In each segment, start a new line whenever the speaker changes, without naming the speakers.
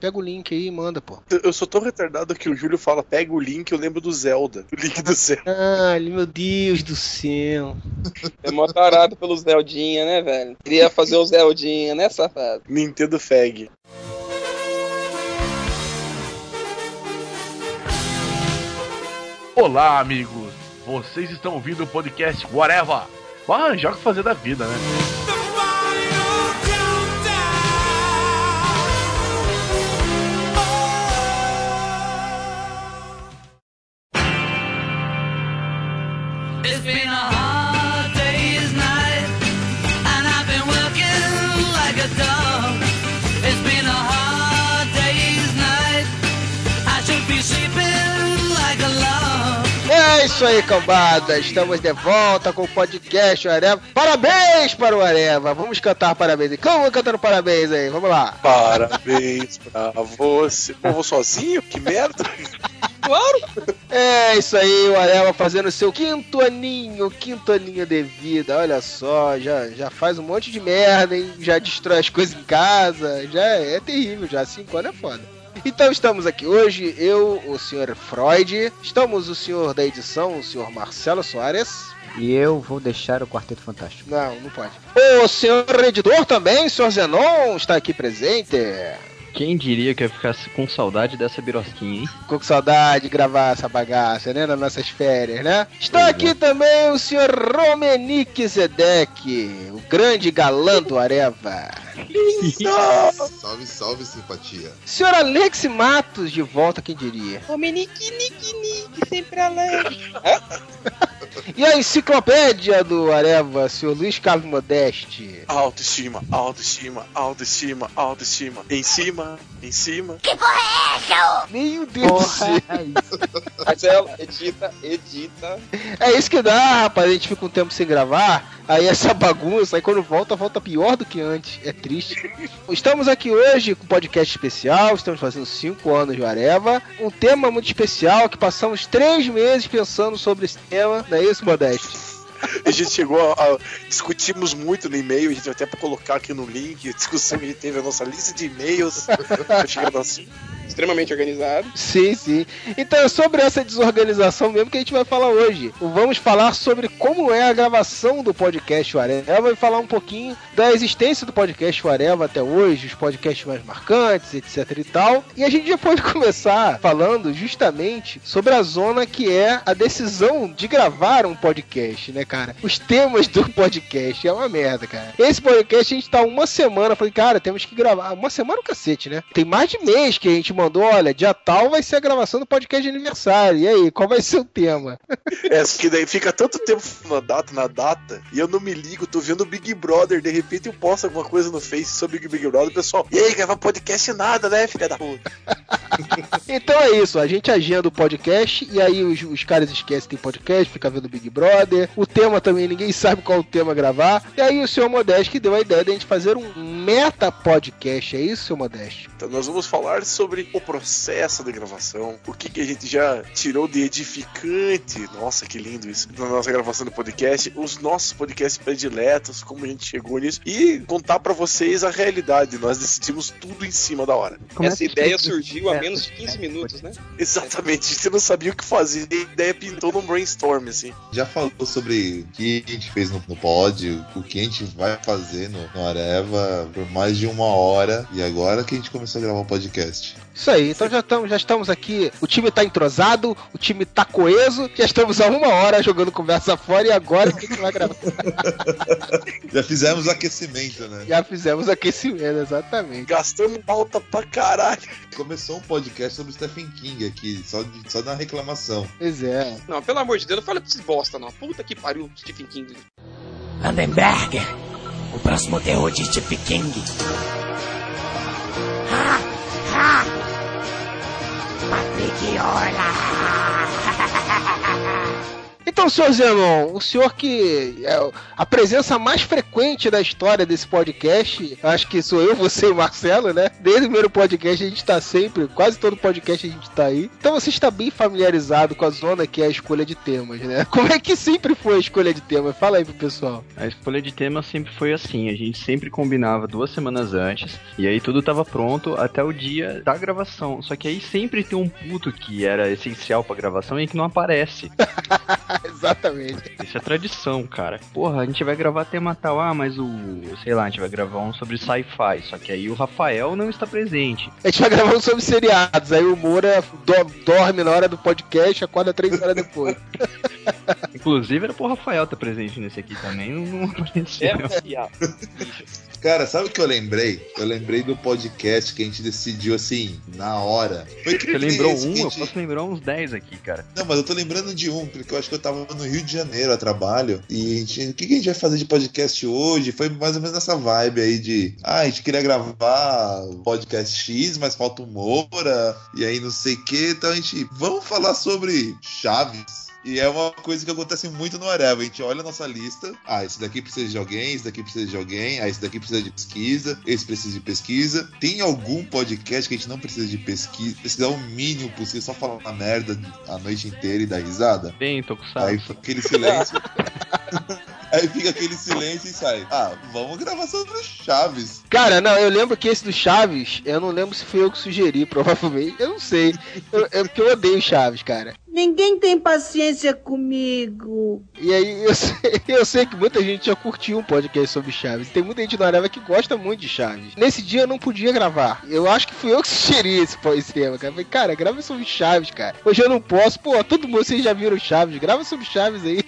Pega o link aí e manda, pô.
Eu, sou tão retardado que o Júlio fala, pega o link, eu lembro do Zelda. O link do Zelda.
Ah, meu Deus do céu.
É mó tarado pelo Zeldinha, né, velho? Queria fazer o Zeldinha, né, safado?
Nintendo Fag.
Olá, amigos! Vocês estão ouvindo o podcast Whatever. Vai arranjar o que fazer da vida, né?
Isso aí, cambada. Estamos de volta com o podcast Areva. Parabéns para o Areva. Vamos cantar parabéns aí. Como cantando parabéns aí? Vamos lá.
Parabéns pra você. Pô, vou sozinho? Que merda.
Claro!
É isso aí, o Areva fazendo seu quinto aninho, quinto aninho de vida. Olha só, já, já faz um monte de merda, hein? Já destrói as coisas em casa. Já é, é terrível, já. Cinco anos é foda. Então estamos aqui hoje, eu, o senhor Freud, estamos o senhor da edição, o senhor Marcelo Soares.
E eu vou deixar o Quarteto Fantástico.
Não, não pode. O senhor editor também, o senhor Zenon, está aqui presente.
Quem diria que eu ia ficar com saudade dessa birosquinha, hein?
Ficou com saudade de gravar essa bagaça, né? Nas nossas férias, né? Está aqui também o senhor Romenick Zedek, o grande galã do Areva.
Salve, salve, simpatia.
Senhor Alex Matos, de volta, quem diria?
O Minique, Nique, Nique, sempre alegre.
E a enciclopédia do Areva, senhor Luiz Carlos Modeste.
Autoestima, autoestima, autoestima, autoestima. Em cima, em cima.
Meu Deus do céu.
Marcelo, edita, edita.
É isso que dá, rapaz. A gente fica um tempo sem gravar. Aí essa bagunça, aí quando volta, volta pior do que antes. É triste. Estamos aqui hoje com um podcast especial. Estamos fazendo 5 anos de Areva. Um tema muito especial que passamos três meses pensando sobre esse tema. É isso, Modeste?
A gente chegou a, a- discutimos muito no e-mail, a gente vai até colocar aqui no link a discussão que a gente teve a nossa lista de e-mails. Chegando assim.
Extremamente organizado.
Sim, sim. Então é sobre essa desorganização mesmo que a gente vai falar hoje. Vamos falar sobre como é a gravação do podcast O Areva e falar um pouquinho da existência do podcast O Areva até hoje, os podcasts mais marcantes, etc e tal. E a gente já pode começar falando justamente sobre a zona que é a decisão de gravar um podcast, né, cara? Os temas do podcast é uma merda, cara. Esse podcast a gente tá uma semana, falei, cara, temos que gravar. Uma semana o cacete, né? Tem mais de mês que a gente mandou, olha, dia tal vai ser a gravação do podcast de aniversário. E aí, qual vai ser o tema?
É, que daí fica tanto tempo na data, na data, e eu não me ligo, tô vendo o Big Brother, de repente eu posto alguma coisa no Face sobre o Big Brother, o pessoal, e aí, gravar podcast nada, né, filha da puta?
Então é isso, a gente agenda o podcast e aí os, os caras esquecem que tem podcast, fica vendo Big Brother. O tema também, ninguém sabe qual o tema gravar. E aí o senhor Modeste que deu a ideia de a gente fazer um meta podcast, é isso, seu Modeste?
Então nós vamos falar sobre o processo de gravação, o que, que a gente já tirou de edificante, nossa, que lindo isso, na nossa gravação do podcast, os nossos podcasts prediletos, como a gente chegou nisso, e contar pra vocês a realidade. Nós decidimos tudo em cima da hora.
Como é
Essa
que
ideia
fez
surgiu há menos de
processo
15 minutos, né?
Exatamente, você não sabia o que fazer, a ideia pintou num brainstorm, assim.
Já falou sobre o que a gente fez no, no pod, o que a gente vai fazer no, no Areva por mais de uma hora. E agora que a gente começou a gravar o podcast.
Isso aí, então já estamos, já estamos aqui, o time tá entrosado, o time tá coeso, já estamos há uma hora jogando conversa fora e agora que a gente vai gravar.
Já fizemos aquecimento, né?
Já fizemos aquecimento, exatamente.
Gastamos pauta pra caralho.
Começou um podcast sobre Stephen King aqui, só, de, só na reclamação.
Pois é.
Não, pelo amor de Deus, não fala pra esses bosta, não. Puta que pariu, Stephen King.
Vandenberg, o próximo terror de Stephen King. Ha! Patriciola!
Então, senhor Zenon, o senhor que é a presença mais frequente da história desse podcast, acho que sou eu, você e o Marcelo, né? Desde o primeiro podcast a gente tá sempre, quase todo podcast a gente tá aí. Então você está bem familiarizado com a zona que é a escolha de temas, né? Como é que sempre foi a escolha de temas? Fala aí pro pessoal.
A escolha de tema sempre foi assim, a gente sempre combinava duas semanas antes, e aí tudo tava pronto até o dia da gravação. Só que aí sempre tem um puto que era essencial pra gravação e que não aparece.
Exatamente.
Isso é tradição, cara. Porra, a gente vai gravar tema tal, ah, mas o. sei lá, a gente vai gravar um sobre sci-fi. Só que aí o Rafael não está presente.
A gente vai gravando sobre seriados, aí o Moura do- dorme na hora do podcast, acorda três horas depois.
Inclusive era pro Rafael estar presente nesse aqui também, não, não apareceu.
É.
Cara, sabe o que eu lembrei? Eu lembrei do podcast que a gente decidiu assim, na hora. Foi que
Você lembrou um,
a
eu
gente-
posso lembrar uns 10 aqui, cara.
Não, mas eu tô lembrando de um, porque eu acho que eu tava no Rio de Janeiro a trabalho. E a gente, o que, que a gente vai fazer de podcast hoje? Foi mais ou menos nessa vibe aí de. Ah, a gente queria gravar podcast X, mas falta o Moura. E aí não sei o que. Então a gente. Vamos falar sobre Chaves. E é uma coisa que acontece muito no Areva. A gente olha a nossa lista. Ah, esse daqui precisa de alguém, esse daqui precisa de alguém. Ah, esse daqui precisa de pesquisa. Esse precisa de pesquisa. Tem algum podcast que a gente não precisa de pesquisa? Pesquisar o mínimo possível, só falar uma merda a noite inteira e dar risada?
Bem, tô com
Aí
saco.
fica aquele silêncio. Aí fica aquele silêncio e sai. Ah, vamos gravar sobre o Chaves.
Cara, não, eu lembro que esse do Chaves, eu não lembro se fui eu que sugeri, provavelmente. Eu não sei. Eu, é porque eu odeio Chaves, cara.
Ninguém tem paciência comigo.
E aí eu sei, eu sei que muita gente já curtiu um podcast sobre Chaves. Tem muita gente na Areva que gosta muito de Chaves. Nesse dia eu não podia gravar. Eu acho que fui eu que sugeri esse, po- esse tema, cara. Eu Falei, cara, grava sobre Chaves, cara. Hoje eu não posso. Pô, todo mundo, vocês já viram Chaves. Grava sobre Chaves aí.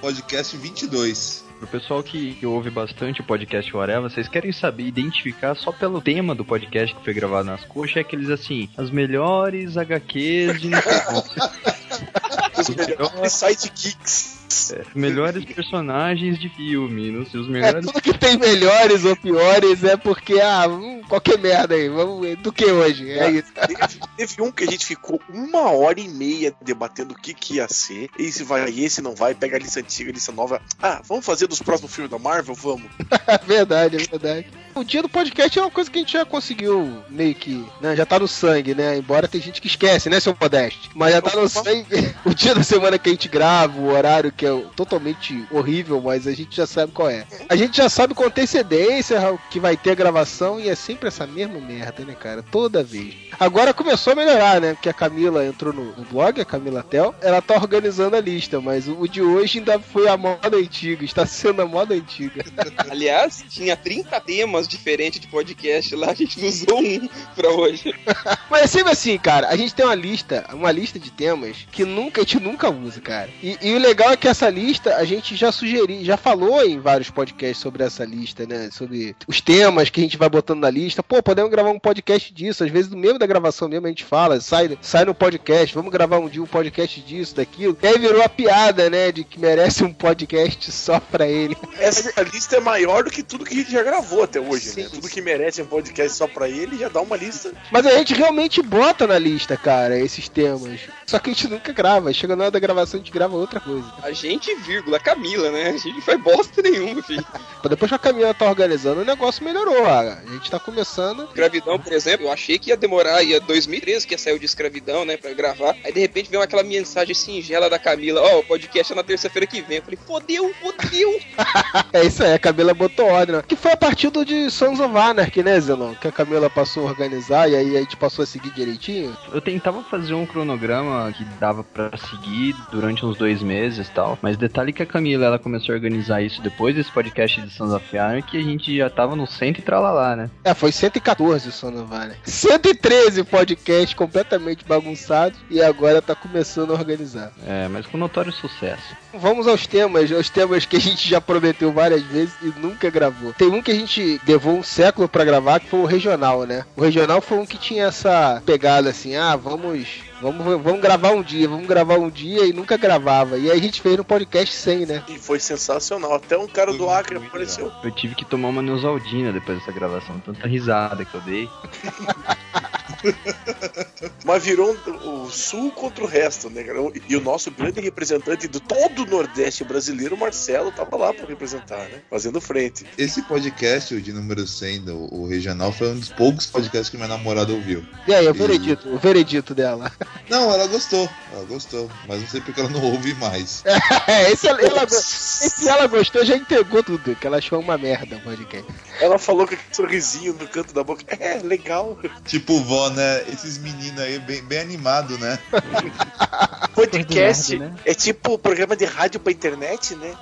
Podcast 22.
Pro pessoal que, que ouve bastante o podcast Whatever, vocês querem saber, identificar só pelo tema do podcast que foi gravado nas coxas, é aqueles assim, as melhores HQs de
Os melhores sidekicks.
É, melhores personagens de filme, não sei, os
É,
melhores.
tudo que tem melhores ou piores é porque, ah, hum, qualquer merda aí. Vamos ver do que hoje. É isso.
Teve, teve um que a gente ficou uma hora e meia debatendo o que, que ia ser. Esse vai, esse não vai, pega a lista antiga, a lista nova. Ah, vamos fazer dos próximos filmes da Marvel? Vamos.
É verdade, é verdade. O dia do podcast é uma coisa que a gente já conseguiu meio que, né, já tá no sangue, né? Embora tem gente que esquece, né, seu Modesto? Mas já tá no sangue. O dia da semana que a gente grava, o horário que é totalmente horrível, mas a gente já sabe qual é. A gente já sabe com antecedência que vai ter a gravação e é sempre essa mesma merda, né, cara? Toda vez. Agora começou a melhorar, né? Porque a Camila entrou no, blog, a Camila Tel, ela tá organizando a lista, mas o, o de hoje ainda foi a moda antiga, está sendo a moda antiga.
Aliás, tinha 30 temas diferentes de podcast lá, a gente não usou um pra hoje.
Mas é sempre assim, cara. A gente tem uma lista, uma lista de temas que nunca, a gente nunca usa, cara. E, e o legal é que essa lista a gente já sugeriu, já falou em vários podcasts sobre essa lista, né? Sobre os temas que a gente vai botando na lista. Pô, podemos gravar um podcast disso. Às vezes, no meio da gravação mesmo, a gente fala, sai, sai no podcast, vamos gravar um dia um podcast disso, daquilo. E aí virou a piada, né? De que merece um podcast só pra ele.
Essa lista é maior do que tudo que a gente já gravou até hoje,
Sim,
né? Tudo que merece um podcast só pra ele já dá uma lista.
Mas a gente realmente bota na lista, cara, esses temas. Só que a gente nunca grava. Chega na hora da gravação, a gente grava outra coisa.
A gente, vírgula, Camila, né? A gente não faz bosta nenhuma, filho.
Depois que a Camila tá organizando, o negócio melhorou. A gente tá começando.
Escravidão, por exemplo, eu achei que ia demorar, ia 2013 que ia sair o de escravidão, né, pra gravar. Aí de repente veio aquela mensagem singela da Camila: Ó, o podcast é na terça-feira que vem. Eu falei: fodeu, fodeu.
É isso aí, a Camila botou ordem. né? Que foi a partir do de Sons of Anarchy, né, Zelon? Que a Camila passou a organizar e aí a gente passou a seguir direitinho.
Eu tentava fazer um cronograma que dava pra seguir durante uns dois meses e tal, mas detalhe que a Camila ela começou a organizar isso depois desse podcast de Sons of Anarchy, que a gente já tava no centro e tralalá, né?
É, foi 114 o Sons of Anarchy. 113 podcast completamente bagunçado e agora tá começando a organizar.
É, mas com notório sucesso.
Vamos aos temas, aos temas que a gente já prometeu várias vezes e nunca gravou. Tem um que a gente levou um século pra gravar, que foi o regional, né? O regional foi um que tinha essa pegada assim, ah, vamos, vamos, vamos gravar um dia, vamos gravar um dia e nunca gravava. E aí a gente fez no podcast 100, né?
E foi sensacional. Até um cara do Acre apareceu.
Eu tive que tomar uma Neusaldina depois dessa gravação, tanta risada que eu dei.
Mas virou o sul contra o resto, né, cara? E o nosso grande representante do todo o Nordeste brasileiro, o Marcelo, tava lá pra representar, né? Fazendo frente.
Esse podcast, o de número 100, do, o regional, foi um dos poucos podcasts que minha namorada ouviu.
E aí, o
E-
veredito, o veredito dela.
Não, ela gostou. Ela gostou. Mas não sei porque ela não ouve mais.
É, esse, ela, ela, esse ela gostou já entregou tudo, que ela achou uma merda o podcast.
Ela falou com aquele sorrisinho no canto da boca. É, legal.
Tipo, vó, né? Esses meninos aí bem, bem animados, né?
Podcast
nerd, né?
é tipo programa de rádio pra internet, né?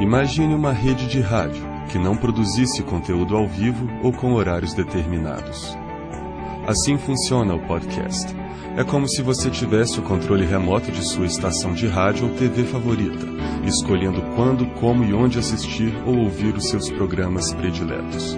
Imagine uma rede de rádio que não produzisse conteúdo ao vivo ou com horários determinados. Assim funciona o podcast. É como se você tivesse o controle remoto de sua estação de rádio ou TV favorita, escolhendo quando, como e onde assistir ou ouvir os seus programas prediletos.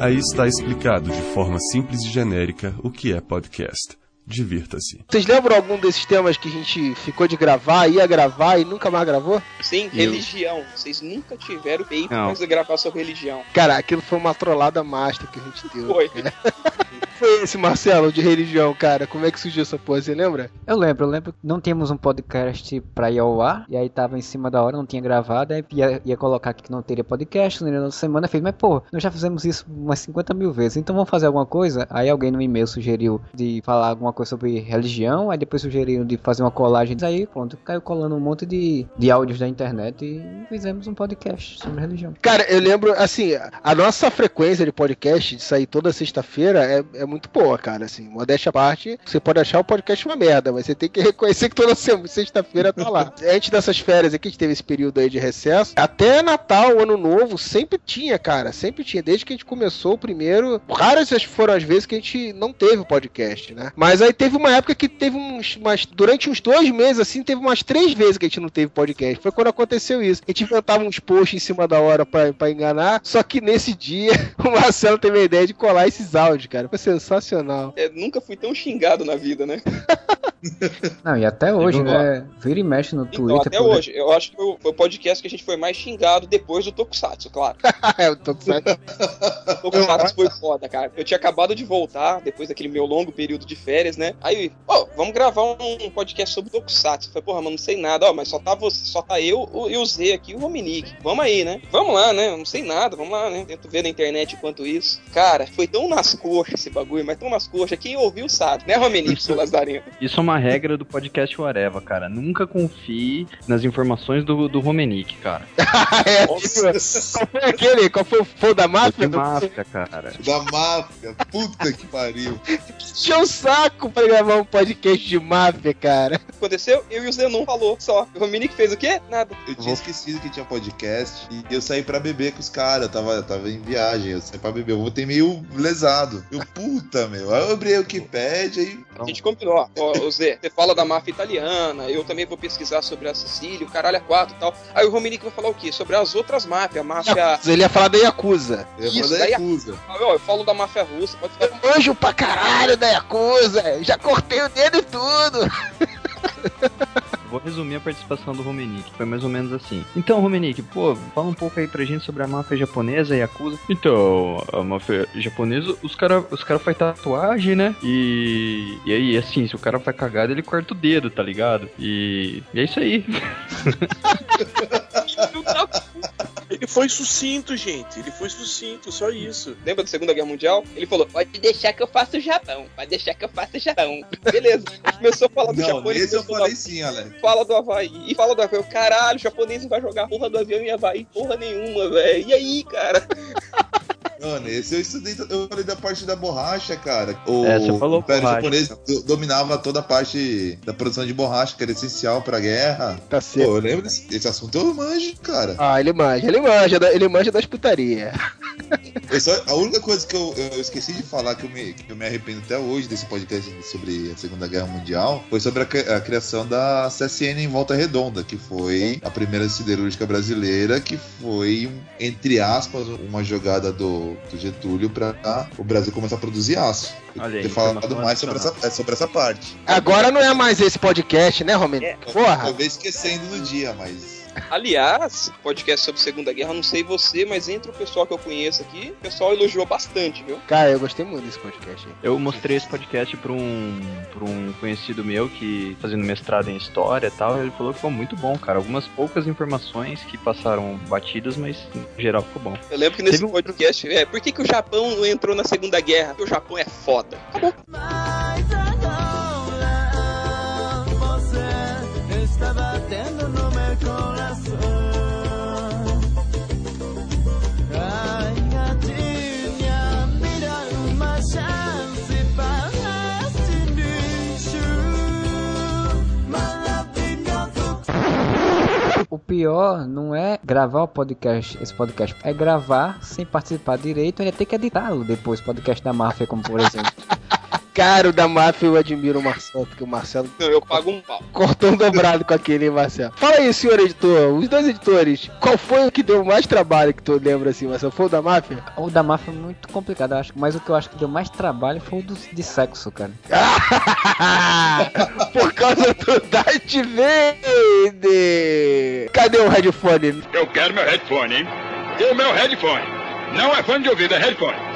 Aí está explicado de forma simples e genérica o que é podcast. Divirta-se.
Vocês lembram algum desses temas que a gente ficou de gravar, ia gravar e nunca mais gravou?
Sim, religião. Vocês nunca tiveram peito
Não.
mais de gravar sobre religião.
Cara, aquilo foi uma trollada master que a gente deu.
Foi.
Foi esse, Marcelo, de religião, cara. Como é que surgiu essa porra, você lembra?
Eu lembro, eu lembro que não tínhamos um podcast pra ir ao ar, e aí tava em cima da hora, não tinha gravado, aí ia, ia colocar aqui que não teria podcast, na outra semana eu fiz, mas pô, nós já fizemos isso umas 50 mil vezes, então vamos fazer alguma coisa? Aí alguém no e-mail sugeriu de falar alguma coisa sobre religião, aí depois sugeriram de fazer uma colagem, aí pronto, caiu colando um monte de, de áudios da internet e fizemos um podcast sobre religião.
Cara, eu lembro, assim, a nossa frequência de podcast, de sair toda sexta-feira, é, é muito boa, cara. Assim, modéstia à parte, você pode achar o podcast uma merda, mas você tem que reconhecer que toda se- sexta-feira tá lá. Antes dessas férias aqui, a gente teve esse período aí de recesso, até Natal, Ano Novo, sempre tinha, cara, sempre tinha. Desde que a gente começou o primeiro, raras as- foram as vezes que a gente não teve o podcast, né? Mas aí teve uma época que teve uns, mas durante uns dois meses, assim, teve umas três vezes que a gente não teve podcast. Foi quando aconteceu isso. A gente inventava uns posts em cima da hora pra, pra enganar, só que nesse dia o Marcelo teve a ideia de colar esses áudios, cara. Foi sensacional.
É, nunca fui tão xingado na vida, né?
Não, e até hoje, né, vira e mexe no
Então,
Twitter.
até
por-
hoje. Eu acho que foi o- o podcast que a gente foi mais xingado depois do Tokusatsu, claro.
é, com saco.
O Tokusatsu foi foda, cara. Eu tinha acabado de voltar, depois daquele meu longo período de férias, né? Aí, ó, vamos gravar um podcast sobre Tokusatsu. Eu falei, porra, mano, não sei nada, ó, mas só tá, você, só tá eu o- e o Z aqui, o Rominique. Vamos aí, né? Vamos lá, né? Não sei nada, vamos lá, né? Tento ver na internet enquanto isso. Cara, foi tão nas coxas esse bagulho, mas tão nas coxas. Quem ouviu sabe, né, Rominique, seu Lazarino?
Isso é uma regra do podcast Whatever, cara. Nunca confie nas informações do, do Romenick, cara.
é, qual foi aquele? Qual foi o fogo da máfia?
De máfia, cara.
Da máfia. Puta que pariu.
Tinha um saco pra gravar um podcast de máfia, cara.
Aconteceu, eu e o Zenon falou só. O Rominique fez o quê? Nada.
Eu tinha esquecido que tinha podcast e eu saí pra beber com os caras. Eu tava, eu tava em viagem, eu saí pra beber. Eu voltei meio lesado. Eu, puta, meu. Aí eu abri a Wikipédia e.
A gente combinou, ó, ó, Zé, você fala da máfia italiana, eu também vou pesquisar sobre a Sicília, o caralho é quatro e tal. Aí o Rominique vai falar o quê? Sobre as outras máfias, a máfia.
Ele ia falar da Yakuza.
Eu ia
Isso,
falar da
daí a-
Yakuza.
Ó, eu falo da máfia russa, pode ficar.
Eu manjo pra caralho da Yakuza. Já cortei o dedo e tudo.
Vou resumir a participação do Romenick. Foi mais ou menos assim. Então, Romenick, pô, fala um pouco aí pra gente sobre a máfia japonesa e Yakuza. Então, a máfia japonesa, os caras os cara fazem tatuagem, né? E, e aí, assim, se o cara faz cagada, ele corta o dedo, tá ligado? E, e é isso aí.
Ele foi sucinto, gente. Ele foi sucinto, só isso.
Lembra da Segunda Guerra Mundial? Ele falou: pode deixar que eu faça o Japão, pode deixar que eu faça o Japão. Beleza. Ele começou a falar do
Não,
Japão. ele
nesse eu falei sim, Alex.
Fala do Havaí. E fala do Havaí. Caralho, o japonês não vai jogar porra do avião em Havaí porra nenhuma, velho. E aí, cara?
Mano, esse eu estudei. Eu falei da parte da borracha, cara. O
É, você falou
Império
borracha.
japonês do- dominava toda a parte da produção de borracha, que era essencial pra guerra.
Tá
Pô,
certo.
eu lembro desse, esse assunto, eu manjo, cara.
Ah, ele manja, ele manja, ele manja das putaria.
Eu só- a única coisa que eu, eu esqueci de falar, que eu, me, que eu me arrependo até hoje desse podcast sobre a Segunda Guerra Mundial, foi sobre a, a criação da CSN em Volta Redonda, que foi a primeira siderúrgica brasileira, que foi, um, entre aspas, uma jogada do, do Getúlio pra o Brasil começar a produzir aço.
Olha aí,
ter falado mais sobre essa, sobre essa parte.
Agora não é mais esse podcast, né, Romero?
É.
Porra.
Talvez esquecendo no dia, mas.
Aliás, podcast sobre Segunda Guerra, não sei você, mas entre o pessoal que eu conheço aqui, o pessoal elogiou bastante, viu?
Cara, eu gostei muito desse podcast aí.
Eu mostrei esse podcast pra um, pra um conhecido meu que fazendo mestrado em história e tal. Ele falou que ficou muito bom, cara. Algumas poucas informações que passaram batidas, mas no geral ficou bom.
Eu lembro que nesse
Teve um-
podcast, é, por que, que o Japão não entrou na Segunda Guerra? Porque o Japão é foda. Acabou.
Você está batendo no
O pior não é gravar o podcast, esse podcast, é gravar sem participar direito e ainda ter que editá-lo depois, podcast da máfia, como por exemplo.
Cara, o da máfia eu admiro o Marcelo, porque o Marcelo
Não, eu pago um pau.
cortou um dobrado com aquele, hein, Marcelo? Fala aí, senhor editor, os dois editores, qual foi o que deu mais trabalho que tu lembra assim, Marcelo? Foi o da máfia?
O da máfia é muito complicado, eu acho, mas o que eu acho que deu mais trabalho foi o do, de sexo, cara.
Por causa do Darth Vader! Cadê o headphone?
Eu quero meu headphone, hein? E o meu headphone? Não é fone de ouvido, é headphone.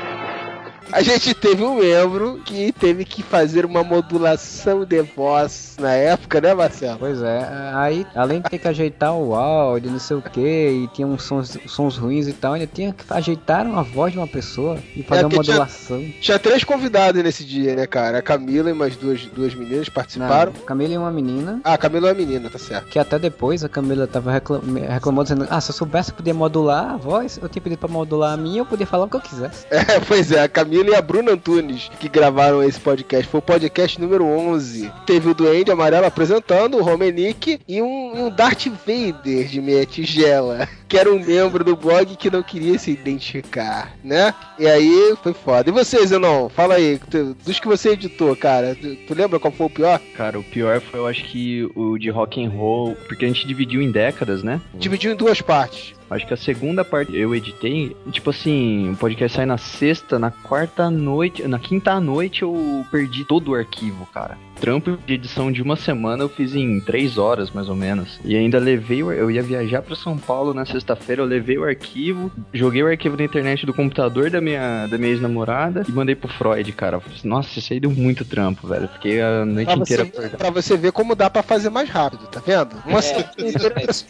A gente teve um membro que teve que fazer uma modulação de voz na época, né, Marcelo?
Pois é, aí além de ter que ajeitar o áudio, não sei o que, e tinha uns sons, sons ruins e tal, ainda tinha que ajeitar a voz de uma pessoa e fazer
É,
uma
porque tinha-
modulação.
Tinha três convidados nesse dia, né, cara? A Camila e mais duas, duas meninas participaram.
Não, Camila é uma menina.
Ah, a Camila é uma menina, tá certo.
Que até depois a Camila tava reclam- reclamando, dizendo: Ah, se eu soubesse que podia modular a voz, eu tinha pedido pra modular a minha, eu podia falar o que eu quisesse.
É, pois é, a Camila e a Bruna Antunes que gravaram esse podcast. Foi o podcast número 11. Teve o Duende Amarelo apresentando, o Romenick e um, um Darth Vader de meia tigela, que era um membro do blog que não queria se identificar, né? E aí foi foda. E você, Zenon? Fala aí, tu- dos que você editou, cara, tu, tu lembra qual foi o pior?
Cara, o pior foi, eu acho que o de rock and roll, porque a gente dividiu em décadas, né?
Dividiu em duas partes.
Acho que a segunda parte eu editei, tipo assim, o podcast sai na sexta, na quarta noite, na quinta noite eu perdi todo o arquivo, cara. Trampo de edição de uma semana eu fiz em três horas, mais ou menos. E ainda levei, eu ia viajar pra São Paulo na sexta-feira, eu levei o arquivo, joguei o arquivo na internet do computador da minha, da minha ex-namorada e mandei pro Freud, cara. Assim, Nossa, isso aí deu muito trampo, velho. Fiquei a noite
Pra
inteira
você,
acordado.
pra você ver como dá pra fazer mais rápido, tá vendo? Uma
É,
semana inteira
Preguiça.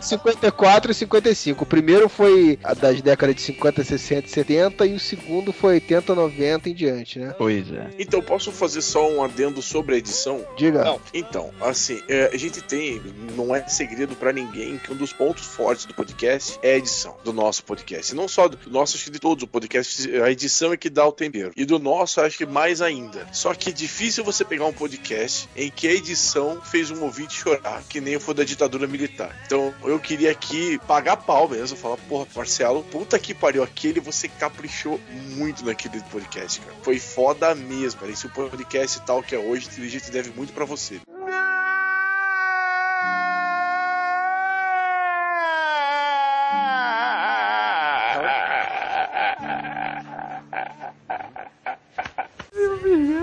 54 e 55. O primeiro foi a das décadas de 50, 60 e 70 e o segundo foi 80, 90 em diante, né?
Pois é.
Então, posso fazer só um adendo sobre a edição?
Diga.
Não.
Então, assim, é, a gente tem, não é segredo pra ninguém que um dos pontos fortes do podcast é a edição do nosso podcast. Não só do nosso, acho que de todos o podcast, a edição é que dá o tempero. E do nosso, acho que mais ainda. Só que é difícil você pegar um podcast em que a edição fez um ouvinte chorar, que nem foi da ditadura militar. Então, eu queria aqui pagar pau mesmo, falar, porra, Marcelo, puta que pariu, aquele você caprichou muito naquele podcast, cara. Foi foda mesmo. Esse podcast tal que é hoje, deve muito pra você.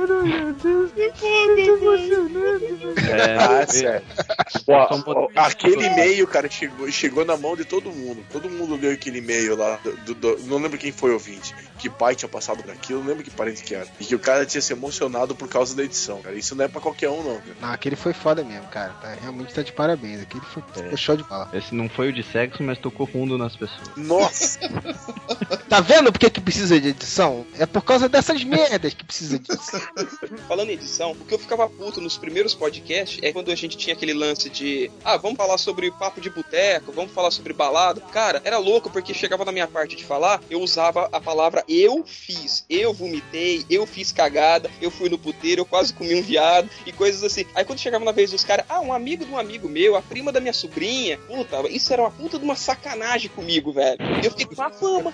dude.
É,
Ah,
vê-
sério.
Ó,
Ó, ó, aquele e-mail, cara, chegou, chegou na mão de todo mundo. Todo mundo leu aquele e-mail lá. do- do- não lembro quem foi o ouvinte. Que pai tinha passado por aquilo, não lembro que parente que era. E que o cara tinha se emocionado por causa da edição, cara. Isso não é pra qualquer um, não, cara.
Não, aquele foi foda mesmo, cara. Tá, realmente tá de parabéns. Aquele foi, foi show de bola.
Esse não foi o de sexo, mas tocou fundo nas pessoas.
Nossa!
Tá vendo por que, que precisa de edição? É por causa dessas merdas que precisa de edição.
Falando em edição, o que eu ficava puto nos primeiros podcasts é quando a gente tinha aquele lance de ah, vamos falar sobre papo de boteco, vamos falar sobre balada. Cara, era louco porque chegava na minha parte de falar, eu usava a palavra eu fiz. Eu vomitei, eu fiz cagada, eu fui no puteiro, eu quase comi um viado e coisas assim. Aí quando chegava na vez dos caras, ah, um amigo de um amigo meu, a prima da minha sobrinha, puta, isso era uma puta de uma sacanagem comigo, velho. Eu fiquei com a fama.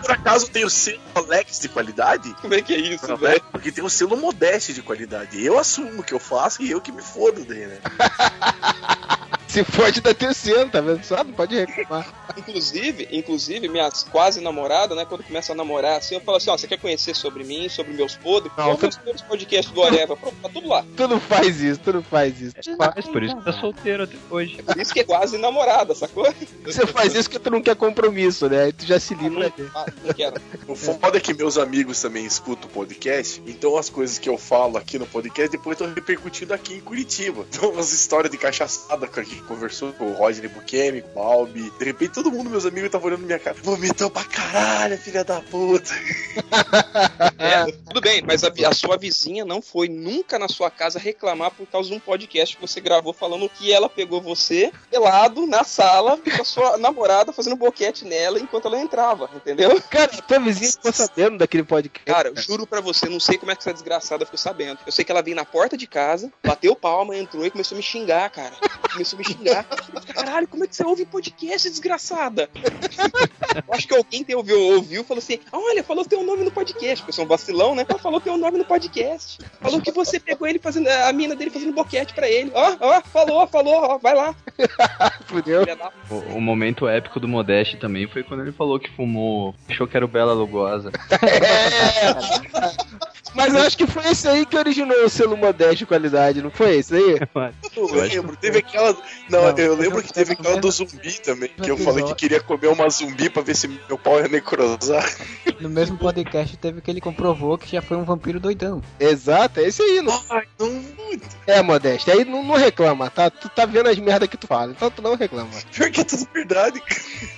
Por acaso tem o selo Alex de qualidade?
Como é que é isso, velho?
né? Porque tem o selo Modeste de qualidade. Eu assumo que eu faço e eu que me fodo daí, né?
Se pode dar terceiro, tá vendo só? Não pode reclamar.
Inclusive, inclusive, minha quase namorada, né? Quando começa a namorar, assim, eu falo assim, ó, você quer conhecer sobre mim, sobre meus podres?
Não,
Não,
tu-
primeiros podcasts do Areva, pronto, tá tudo lá.
Tu não faz isso, tu não faz isso.
Mas por isso que tá solteiro até hoje.
Por isso que é quase namorada, sacou?
Você faz isso porque tu não quer compromisso, né? Aí tu já se livra.
Ah, não quero.
O foda é que meus amigos também escutam o podcast, então as coisas que eu falo aqui no podcast depois estão repercutindo aqui em Curitiba. Então as histórias de cachaçada que a gente conversou com o Rodney Bukemi, com o Balbi, de repente todo mundo, meus amigos, tava olhando na minha cara. Vomitou pra caralho, filha da puta.
É, tudo bem, mas a, a sua vizinha não foi nunca na sua casa reclamar por causa de um podcast que você gravou falando que ela pegou você pelado na sala com a sua namorada fazendo boquete nela enquanto ela entrava, entendeu?
Cara, tua vizinha ficou sabendo daquele podcast.
Cara, eu juro pra você, não sei como é que essa desgraçada ficou sabendo. Eu sei que ela veio na porta de casa, bateu palma, entrou e começou a me xingar, cara. Começou a me xingar. Caralho, como é que você ouve podcast, desgraçada? Eu acho que alguém que ouviu, ouviu e falou assim: Olha, falou teu nome no podcast. Porque eu sou um vacilão, né? Ela falou teu nome no podcast. Falou que você pegou ele fazendo, a mina dele fazendo boquete pra ele. Ó, ó, falou, falou, ó, vai lá.
Fudeu.
O, o momento épico do Modeste também foi quando ele falou que fumou, achou que era o Bela Lugosa.
Mas eu acho que foi esse aí que originou o selo modesto de qualidade, não foi esse aí?
Eu lembro, teve aquela. Não,
Não,
eu lembro que teve aquela do zumbi também, que eu falei que queria comer uma zumbi pra ver se meu pau ia necrosar.
No mesmo podcast teve que ele comprovou que já foi um vampiro doidão.
Exato, é esse aí. Não...
Ai, não.
É, Modesto, aí não, não reclama, tá? Tu tá vendo as merdas que tu fala, então tu não reclama.
Pior que é tudo verdade.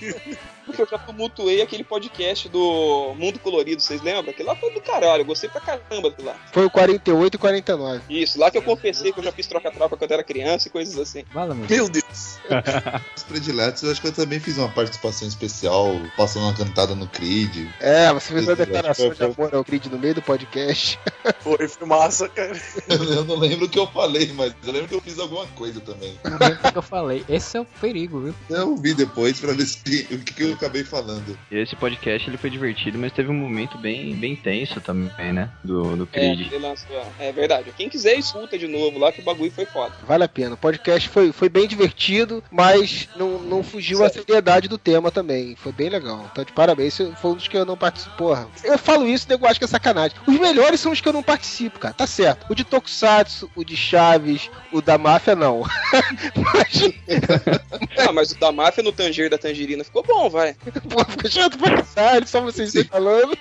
Porque eu já tumultuei aquele podcast do Mundo Colorido, vocês lembram? Aquele lá foi do caralho, eu gostei pra caramba daquilo lá.
Foi o 48 e 49.
Isso, lá que eu confessei que eu já fiz troca-troca quando era criança e coisas assim.
Fala, meu.
Meu Deus.
Os prediletos, eu acho que eu também fiz uma participação especial, passando uma cantada no Creed.
É, você fez uma declaração de
foi-
amor ao Creed no meio do podcast.
Foi, foi massa, cara.
Eu não lembro o que eu falei, mas eu lembro que eu fiz alguma coisa também.
Não lembro o que eu falei. Esse é o perigo, viu?
Eu vi depois pra ver se, o que, que eu acabei falando.
E esse podcast ele foi divertido, mas teve um momento bem, bem tenso também, né? Do, do
É,
Creed.
lançou- é verdade. Quem quiser escuta de novo lá que o bagulho foi foda.
Vale a pena. O podcast foi, foi bem divertido, mas não, não fugiu a seriedade do tema também. Foi bem legal. Então, de parabéns. Foi um dos que eu não participo. Porra, eu falo isso, nego acha que é sacanagem. Os melhores são os que eu não participo, cara. Tá certo. O de Tokusatsu, o de Chaves, o da máfia, não. mas,
Ah, mas o da máfia no Tanger da Tangerina ficou bom, vai.
pô, fica chato pra caralho, só vocês dois falando.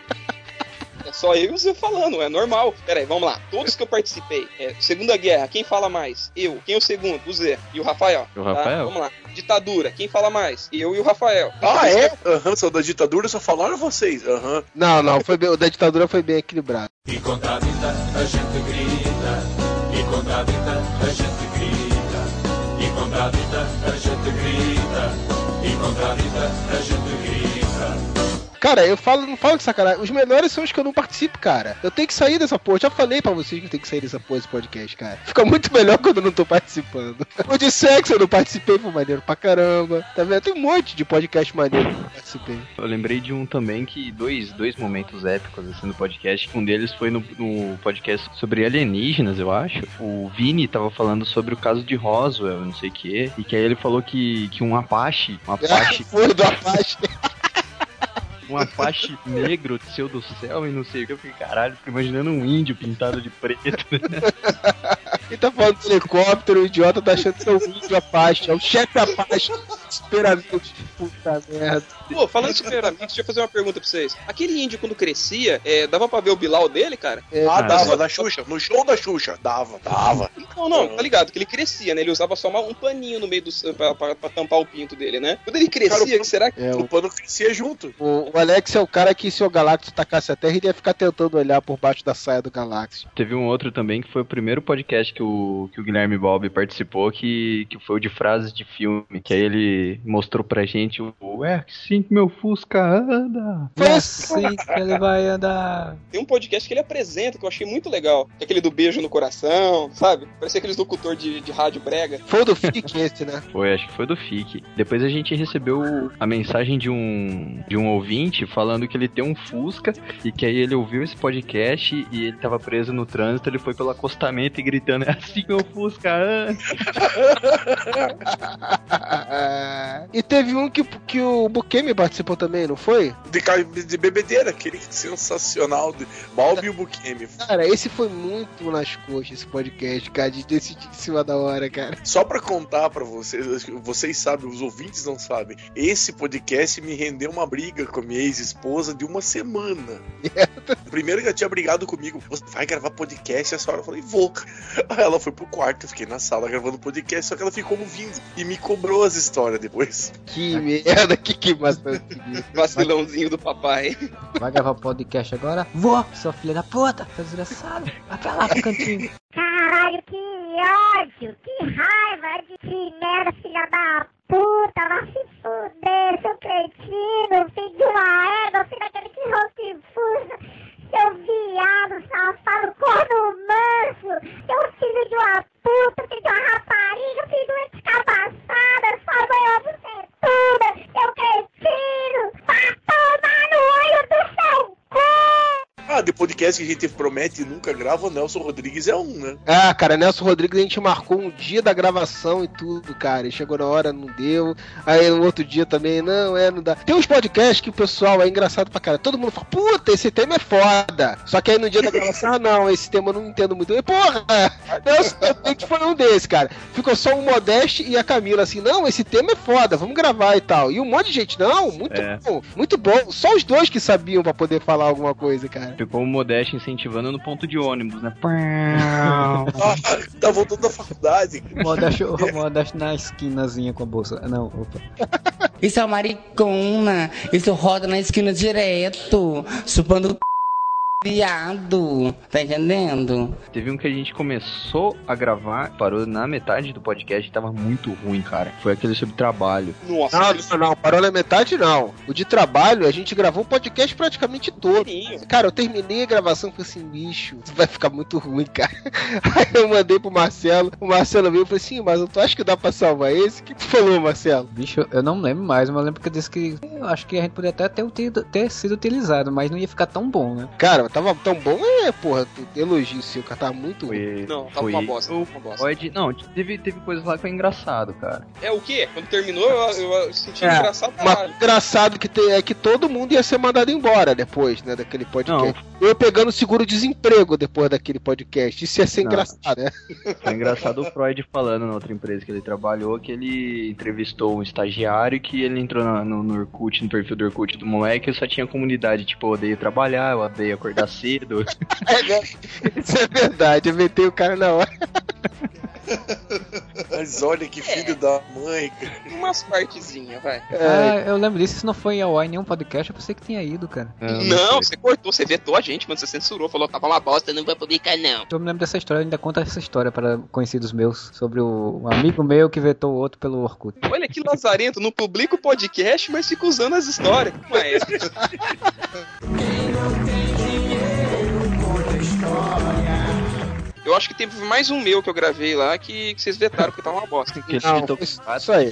É só eu e você falando, é normal. Pera aí, vamos lá. Todos que eu participei. É, Segunda Guerra, quem fala mais? Eu. Quem é o segundo? O Zé. E o Rafael.
O
tá?
Rafael?
Vamos lá. Ditadura, quem fala mais? Eu e o Rafael.
Ah, é? Aham, sou da ditadura, só falaram vocês. Aham.
Não, não, foi bem, o da ditadura foi bem equilibrado.
E contra a vida a gente grita, e contra a vida a gente grita, e contra a vida a gente grita, e contra a vida a gente grita.
Cara, eu falo, não falo que sacanagem. Os melhores são os que eu não participo, cara. Eu tenho que sair dessa porra. Já falei pra vocês que eu tenho que sair dessa porra desse podcast, cara. Fica muito melhor quando eu não tô participando. O de sexo eu não participei, foi maneiro pra caramba. Tá vendo? Tem um monte de podcast maneiro que eu participei.
Eu lembrei de um também que dois, dois momentos épicos assim no podcast. Um deles foi no, no podcast sobre alienígenas, eu acho. O Vini tava falando sobre o caso de Roswell, não sei o quê. E que aí ele falou que, que um Apache, um Apache,
Foi do Apache.
Um Apache negro desceu do céu e não sei o que. Eu fiquei, caralho, fico imaginando um índio pintado de preto.
Ele tá falando do helicóptero, o idiota tá achando que é o índio Apache. É o chefe Apache. Super amigos. Puta merda.
Pô, falando em super amigos, deixa eu fazer uma pergunta pra vocês. Aquele índio, quando crescia, é, dava pra ver o Bilal dele, cara?
É,
Ah, dava, da Xuxa. No show da Xuxa. Dava, dava.
Não, não, tá ligado? Que ele crescia, né? Ele usava só uma- um paninho no meio do. Pra, pra- pra tampar o pinto dele, né? Quando ele crescia,
Cara, o-
será que.
é,
O
o,
pano crescia junto.
o, o Alex é o cara que se o Galactus tacasse a Terra, ele ia ficar tentando olhar por baixo da saia do Galactus.
Teve um outro também que foi o primeiro podcast que o, que o Guilherme Bob participou, que, que foi o de frases de filme. Que aí ele mostrou pra gente o, É assim que meu Fusca anda.
É assim que ele vai andar.
Tem um podcast que ele apresenta que eu achei muito legal. Que é aquele do beijo no coração, sabe? Parecia aqueles locutor de, de rádio brega.
Foi o do FIC esse, né?
Foi, acho que foi do FIC. Depois a gente recebeu a mensagem de um, de um ouvinte falando que ele tem um Fusca e que aí ele ouviu esse podcast e ele tava preso no trânsito, ele foi pelo acostamento e gritando, é assim que meu Fusca
e teve um que, que o Bukemi participou também, não foi?
De, de bebedeira, aquele sensacional de Balbi e o Bukemi.
Cara, esse foi muito nas coxas, esse podcast, cara, de decidir em cima da hora, cara.
Só pra contar pra vocês, vocês sabem, os ouvintes não sabem. Esse podcast me rendeu uma briga com a minha ex-esposa de uma semana. Primeiro que ela tinha brigado comigo, você vai gravar podcast? Essa hora eu falei, vou. Aí ela foi pro quarto, eu fiquei na sala gravando podcast, só que ela ficou ouvindo e me cobrou as histórias depois.
Que merda, que que.
Vacilãozinho do papai.
Vai gravar podcast agora? Vou, sua filha da puta, tá desgraçado. Vai pra lá pro cantinho.
Caralho, que ódio, que raiva de que merda, filha da puta, vai se fuder, seu cretino, filho de uma égua, filho daquele que rotifusa, seu viado, safado, corno manso, seu filho de uma puta, filho de uma rapariga, filho de uma descabaçada, sua mãe é você tudo, seu cretino, vai tomar no olho do seu cu!
Ah, de podcast que a gente promete e nunca grava, o Nelson Rodrigues é um, né?
Ah, cara, Nelson Rodrigues a gente marcou um dia da gravação e tudo, cara. E chegou na hora, não deu. Aí no outro dia também, não, é, não dá. Tem uns podcasts que o pessoal é engraçado pra cara. Todo mundo fala, puta, esse tema é foda. Só que aí no dia da gravação, ah, não, esse tema eu não entendo muito. E, porra, Nelson Rodrigues foi um desse, cara. Ficou só o Modeste e a Camila assim, não, esse tema é foda, vamos gravar e tal. E um monte de gente, não, muito
É.
bom, muito bom. Só os dois que sabiam pra poder falar alguma coisa, cara.
Ficou o Modeste incentivando no ponto de ônibus, né?
Ah, tá voltando da faculdade.
Modeste, Modeste na esquinazinha com a bolsa. Não, opa.
Isso é uma maricona. Isso roda na esquina direto. Chupando c... viado. Tá entendendo?
Teve um que a gente começou a gravar, parou na metade do podcast e tava muito ruim, cara. Foi aquele sobre trabalho.
Nossa,
Não, não, não, parou na metade não. O de trabalho, a gente gravou o podcast praticamente todo. Cara, eu terminei a gravação e falei assim, bicho, isso vai ficar muito ruim, cara. Aí eu mandei pro Marcelo, o Marcelo veio e falou assim, mas tu acha que dá pra salvar esse? O que tu falou, Marcelo?
Bicho, eu não lembro mais, mas eu lembro que eu disse que eu acho que a gente poderia até ter, ter sido utilizado, mas não ia ficar tão bom, né?
Cara, tava tão bom, é, porra, tu- elogio seu, cara, tava muito ruim.
Foi,
Não, tava
foi
uma bosta,
o
uma bosta.
Pode, não, teve, teve coisas lá que foi engraçado, cara.
É o quê? Quando terminou, eu, eu senti
É,
engraçado
Mas engraçado que tem, é que todo mundo ia ser mandado embora depois, né, daquele podcast. Eu pegando seguro-desemprego depois daquele podcast. Isso ia ser
Não.
engraçado, né?
Foi engraçado o Freud falando na outra empresa que ele trabalhou, que ele entrevistou um estagiário que ele entrou na- no, no Orkut, no perfil do Orkut do moleque, e só tinha comunidade, tipo, eu odeio trabalhar, eu odeio acordar cedo.
É, né? Isso é verdade, eu metei o cara na hora.
Mas olha que filho da mãe, cara.
Umas partezinhas, vai.
Ah, eu lembro disso, se não foi em nenhum podcast, eu pensei que tinha ido, cara.
Não, você cortou, você vetou a gente, mano. Você censurou, falou, tava uma bosta, não vai publicar, não.
Eu me lembro dessa história, eu ainda conto essa história para conhecidos meus sobre o um amigo meu que vetou o outro pelo Orkut.
Olha que lazarento, não publica o podcast, mas fica usando as histórias. Mas... Oh, Eu acho que teve mais um meu que eu gravei lá que, que vocês vetaram porque tava uma bosta.
Ele
Não,
editou
isso- aí.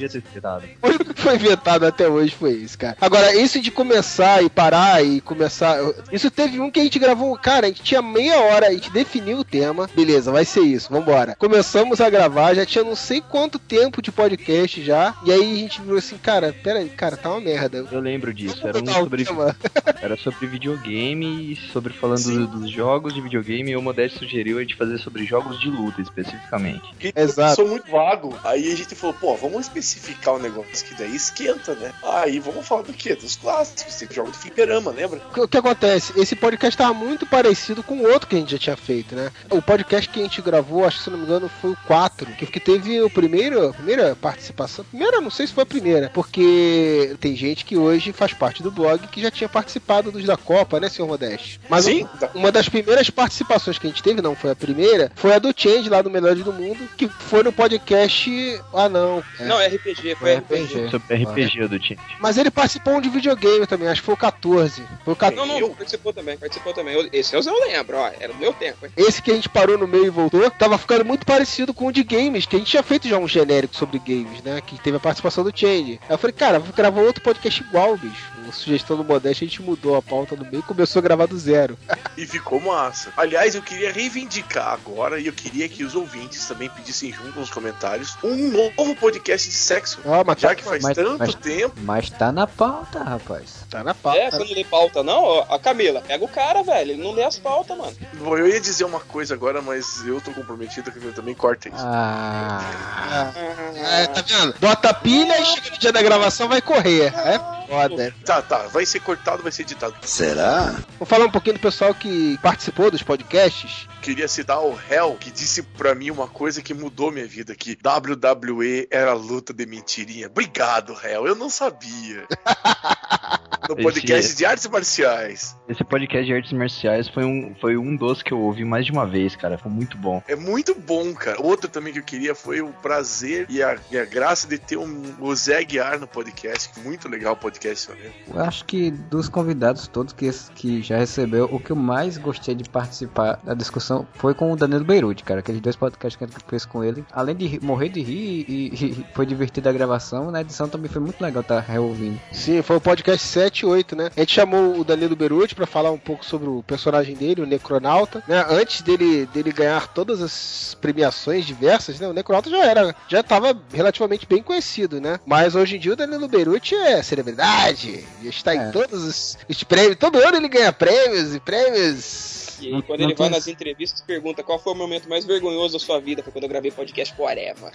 O único que foi inventado até hoje foi isso, cara. Agora, isso de começar e parar e começar. Isso teve um que a gente gravou. Cara, a gente tinha meia hora, a gente definiu o tema. Beleza, vai ser isso, vambora. Começamos a gravar, já tinha não sei quanto tempo de podcast já. E aí a gente viu assim, cara, pera aí, cara, tá uma merda.
Eu lembro disso, era um sobre,
tema.
era sobre videogame sobre falando do- dos jogos de videogame e o Modesto sugeriu a gente fazer sobre jogos de luta especificamente.
Que
Exato.
sou muito vago. Aí a gente falou, pô, vamos especificar o negócio que daí esquenta, né? Aí vamos falar do quê? Dos clássicos, tem jogo de fliperama, lembra?
O que- acontece? Esse podcast tava muito parecido com o outro que a gente já tinha feito, né? O podcast que a gente gravou, acho que se não me engano, foi o 4, que, que teve o primeiro, a primeira participação. Primeira, não sei se foi a primeira, porque tem gente que hoje faz parte do blog que já tinha participado dos da Copa, né, senhor Modeste? Mas
Sim.
um- uma das primeiras participações que a gente teve, não foi a primeira, foi foi a do Change lá do Melhores do Mundo, que foi no podcast. Ah, não. É.
Não, é RPG, foi RPG.
Sobre RPG do time.
Mas ele participou de videogame também, acho que foi o 14. Foi o 14.
Não, não, participou também, participou também. Eu- Esse eu não lembro, ó, era do meu tempo, hein?
Esse que a gente parou no meio e voltou, tava ficando muito parecido com o de games, que a gente tinha feito já um genérico sobre games, né? Que teve a participação do Change. Aí eu falei, cara, vou gravar outro podcast igual, bicho. Uma sugestão do Modeste, a gente mudou a pauta no meio e começou a gravar do zero.
E ficou massa. Aliás, eu queria reivindicar agora, e eu queria que os ouvintes também pedissem junto nos comentários, um novo podcast de sexo.
Ah, mas
Já
tá-
que faz
mas-
tanto
mas-
tempo.
Mas tá na pauta, rapaz.
Tá na pauta.
É, quando lê pauta, não, ó, a Camila, pega o cara, velho, ele não lê as pautas, mano.
Bom, eu ia dizer uma coisa agora, mas eu tô comprometido que eu também corta isso.
Ah.
É, tá vendo? Bota a pilha e chega no dia da gravação vai correr. É foda.
Tá, tá, vai ser cortado, vai ser editado.
Será? Vou falar um pouquinho do pessoal que participou dos podcasts.
Queria citar o Hell, que disse pra mim uma coisa que mudou minha vida, que WWE era luta de mentirinha. Obrigado, Hell, eu não sabia. No
Esse-
podcast de artes marciais.
Esse podcast de artes marciais foi um, foi um dos que eu ouvi mais de uma vez, cara. Foi muito bom.
É muito bom, cara. Outro também que eu queria foi o prazer e a, e a graça de ter um, o Zé Guiar no podcast. Muito legal o podcast também.
Eu acho que dos convidados todos que, que já recebeu, o que eu mais gostei de participar da discussão foi com o Danilo Beirute, cara. Aqueles dois podcasts que a gente fez com ele. Além de morrer de rir e, e foi divertida a gravação, na edição também foi muito legal estar reouvindo.
Sim, foi o podcast 7 e 8, né? A gente chamou o Danilo Beruti pra falar um pouco sobre o personagem dele, o Necronauta, né? Antes dele, dele ganhar todas as premiações diversas, né? O Necronauta já era, já tava relativamente bem conhecido, né? Mas hoje em dia o Danilo Beruti é celebridade, já está em todos os, os prêmios, todo ano ele ganha prêmios e prêmios.
E aí, quando ele vai nas entrevistas, pergunta qual foi o momento mais vergonhoso da sua vida. Foi quando eu gravei podcast com o Areva.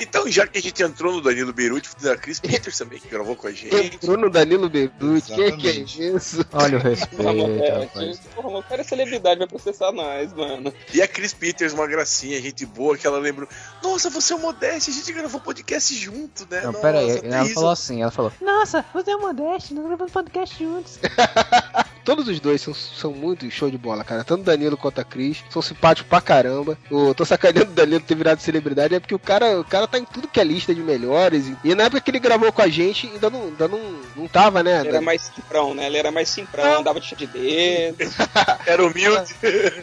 Então, já que a gente entrou no Danilo Beirute, da Chris Peters também, que gravou com a gente.
Entrou no Danilo Beruti, que que é isso?
Olha o respeito,
é, porra, o cara é celebridade, vai processar nós, mano.
E a Chris Peters, uma gracinha, gente boa, que ela lembrou: Nossa, você é o Modeste, a gente gravou podcast junto, né?
Não,
Nossa,
pera aí,
que
ela
isso."
falou assim, ela falou, Nossa, você é o Modeste, nós gravamos podcast juntos.
Todos os dois são, são muito show de bola, cara. Tanto o Danilo quanto a Cris. São simpáticos pra caramba. Eu tô sacaneando o Danilo ter virado celebridade, é porque o cara, o cara tá em tudo que é lista de melhores. E na época que ele gravou com a gente, ainda não, ainda não, não tava, né?
Ele era mais simprão, né? Ele era mais simprão, andava de chá de dedo.
Era humilde.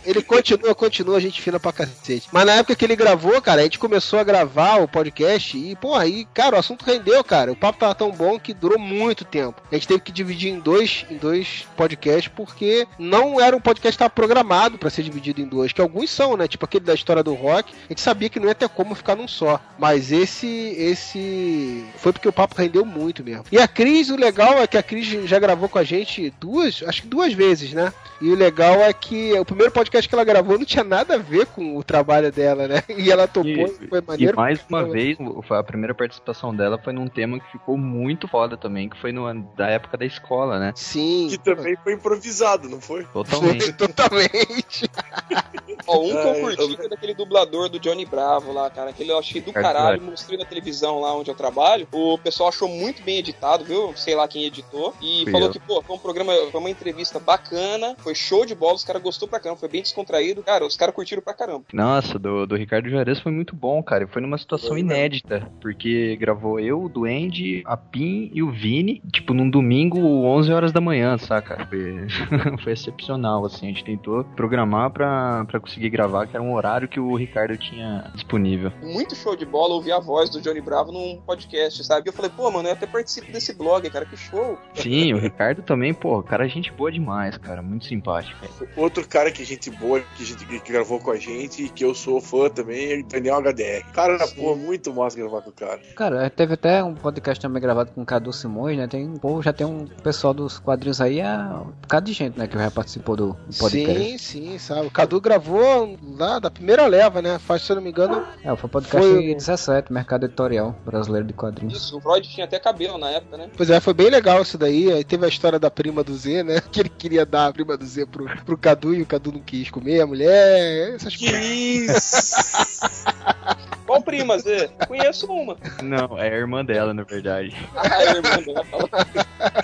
Ele continua, continua, gente fina pra cacete. Mas na época que ele gravou, cara, a gente começou a gravar o podcast e, pô, aí, cara, o assunto rendeu, cara. O papo tava tão bom que durou muito tempo. A gente teve que dividir em dois, em dois podcasts porque não era um podcast que tava programado pra ser dividido em dois, que alguns são, né? Tipo aquele da história do rock. A gente sabia que não ia ter como ficar num só. Mas esse, esse foi porque o papo rendeu muito mesmo. E a Cris, o legal é que a Cris já gravou com a gente duas, acho que duas vezes, né? E o legal é que o primeiro podcast que ela gravou não tinha nada a ver com o trabalho dela, né? E ela topou,
E,
foi
e
maneiro.
mais uma vez, o- foi a primeira participação dela foi num tema que ficou muito foda também, que foi no, da época da escola, né?
Sim.
Que também foi improvisado, não foi?
Totalmente.
Foi totalmente.
Ó, um que eu
Ai,
curti foi daquele dublador do Johnny Bravo lá, cara. Aquele eu achei do
Ricardo
caralho.
Duarte.
Mostrei na televisão lá onde eu trabalho. O pessoal achou muito bem editado, viu? Sei lá quem editou. E
Fui
falou
eu.
que, pô, foi um programa, foi uma entrevista bacana. Foi show de bola. Os caras gostou pra caramba. Foi bem descontraído. Cara, os caras curtiram pra caramba.
Nossa, do, do Ricardo Juarez foi muito bom, cara. E Foi numa situação
Foi mesmo.
inédita, porque gravou eu, o Duende, a Pim e o Vini, tipo, num domingo, 11 horas da manhã, saca? Foi, foi excepcional, assim. A gente tentou programar pra, pra conseguir gravar, que era um horário que o Ricardo tinha disponível.
Muito show de bola ouvir a voz do Johnny Bravo num podcast, sabe? E eu falei, pô, mano, eu até participo desse blog, cara. Que show.
Sim, o Ricardo também, pô, o cara é gente boa demais, cara. Muito simpático.
Outro cara que é gente boa, que, gente, que gravou com a gente e que eu sou fã também, é o Daniel HDR. Cara, pô, muito massa gravar com o cara.
Cara, teve até um podcast também gravado com o Cadu Simões, né? Tem um povo, já tem um pessoal dos quadrinhos aí, é um bocado de gente, né? Que já participou do do podcast.
Sim, sim, sabe. O Cadu gravou lá da primeira leva, né? Faz, se eu não me engano.
É, foi o podcast
Foi-
17, Mercado Editorial Brasileiro de Quadrinhos.
Isso, o Freud tinha até cabelo na época, né?
Pois é, foi bem legal isso daí. Aí teve a história da prima do Z, né? Que ele queria dar a prima do Z pro, pro Cadu e o Cadu não quis comer a mulher. Essas
Que isso?
Qual prima, Zé? Conheço uma.
Não, é a irmã dela, na verdade.
Ah, a irmã dela.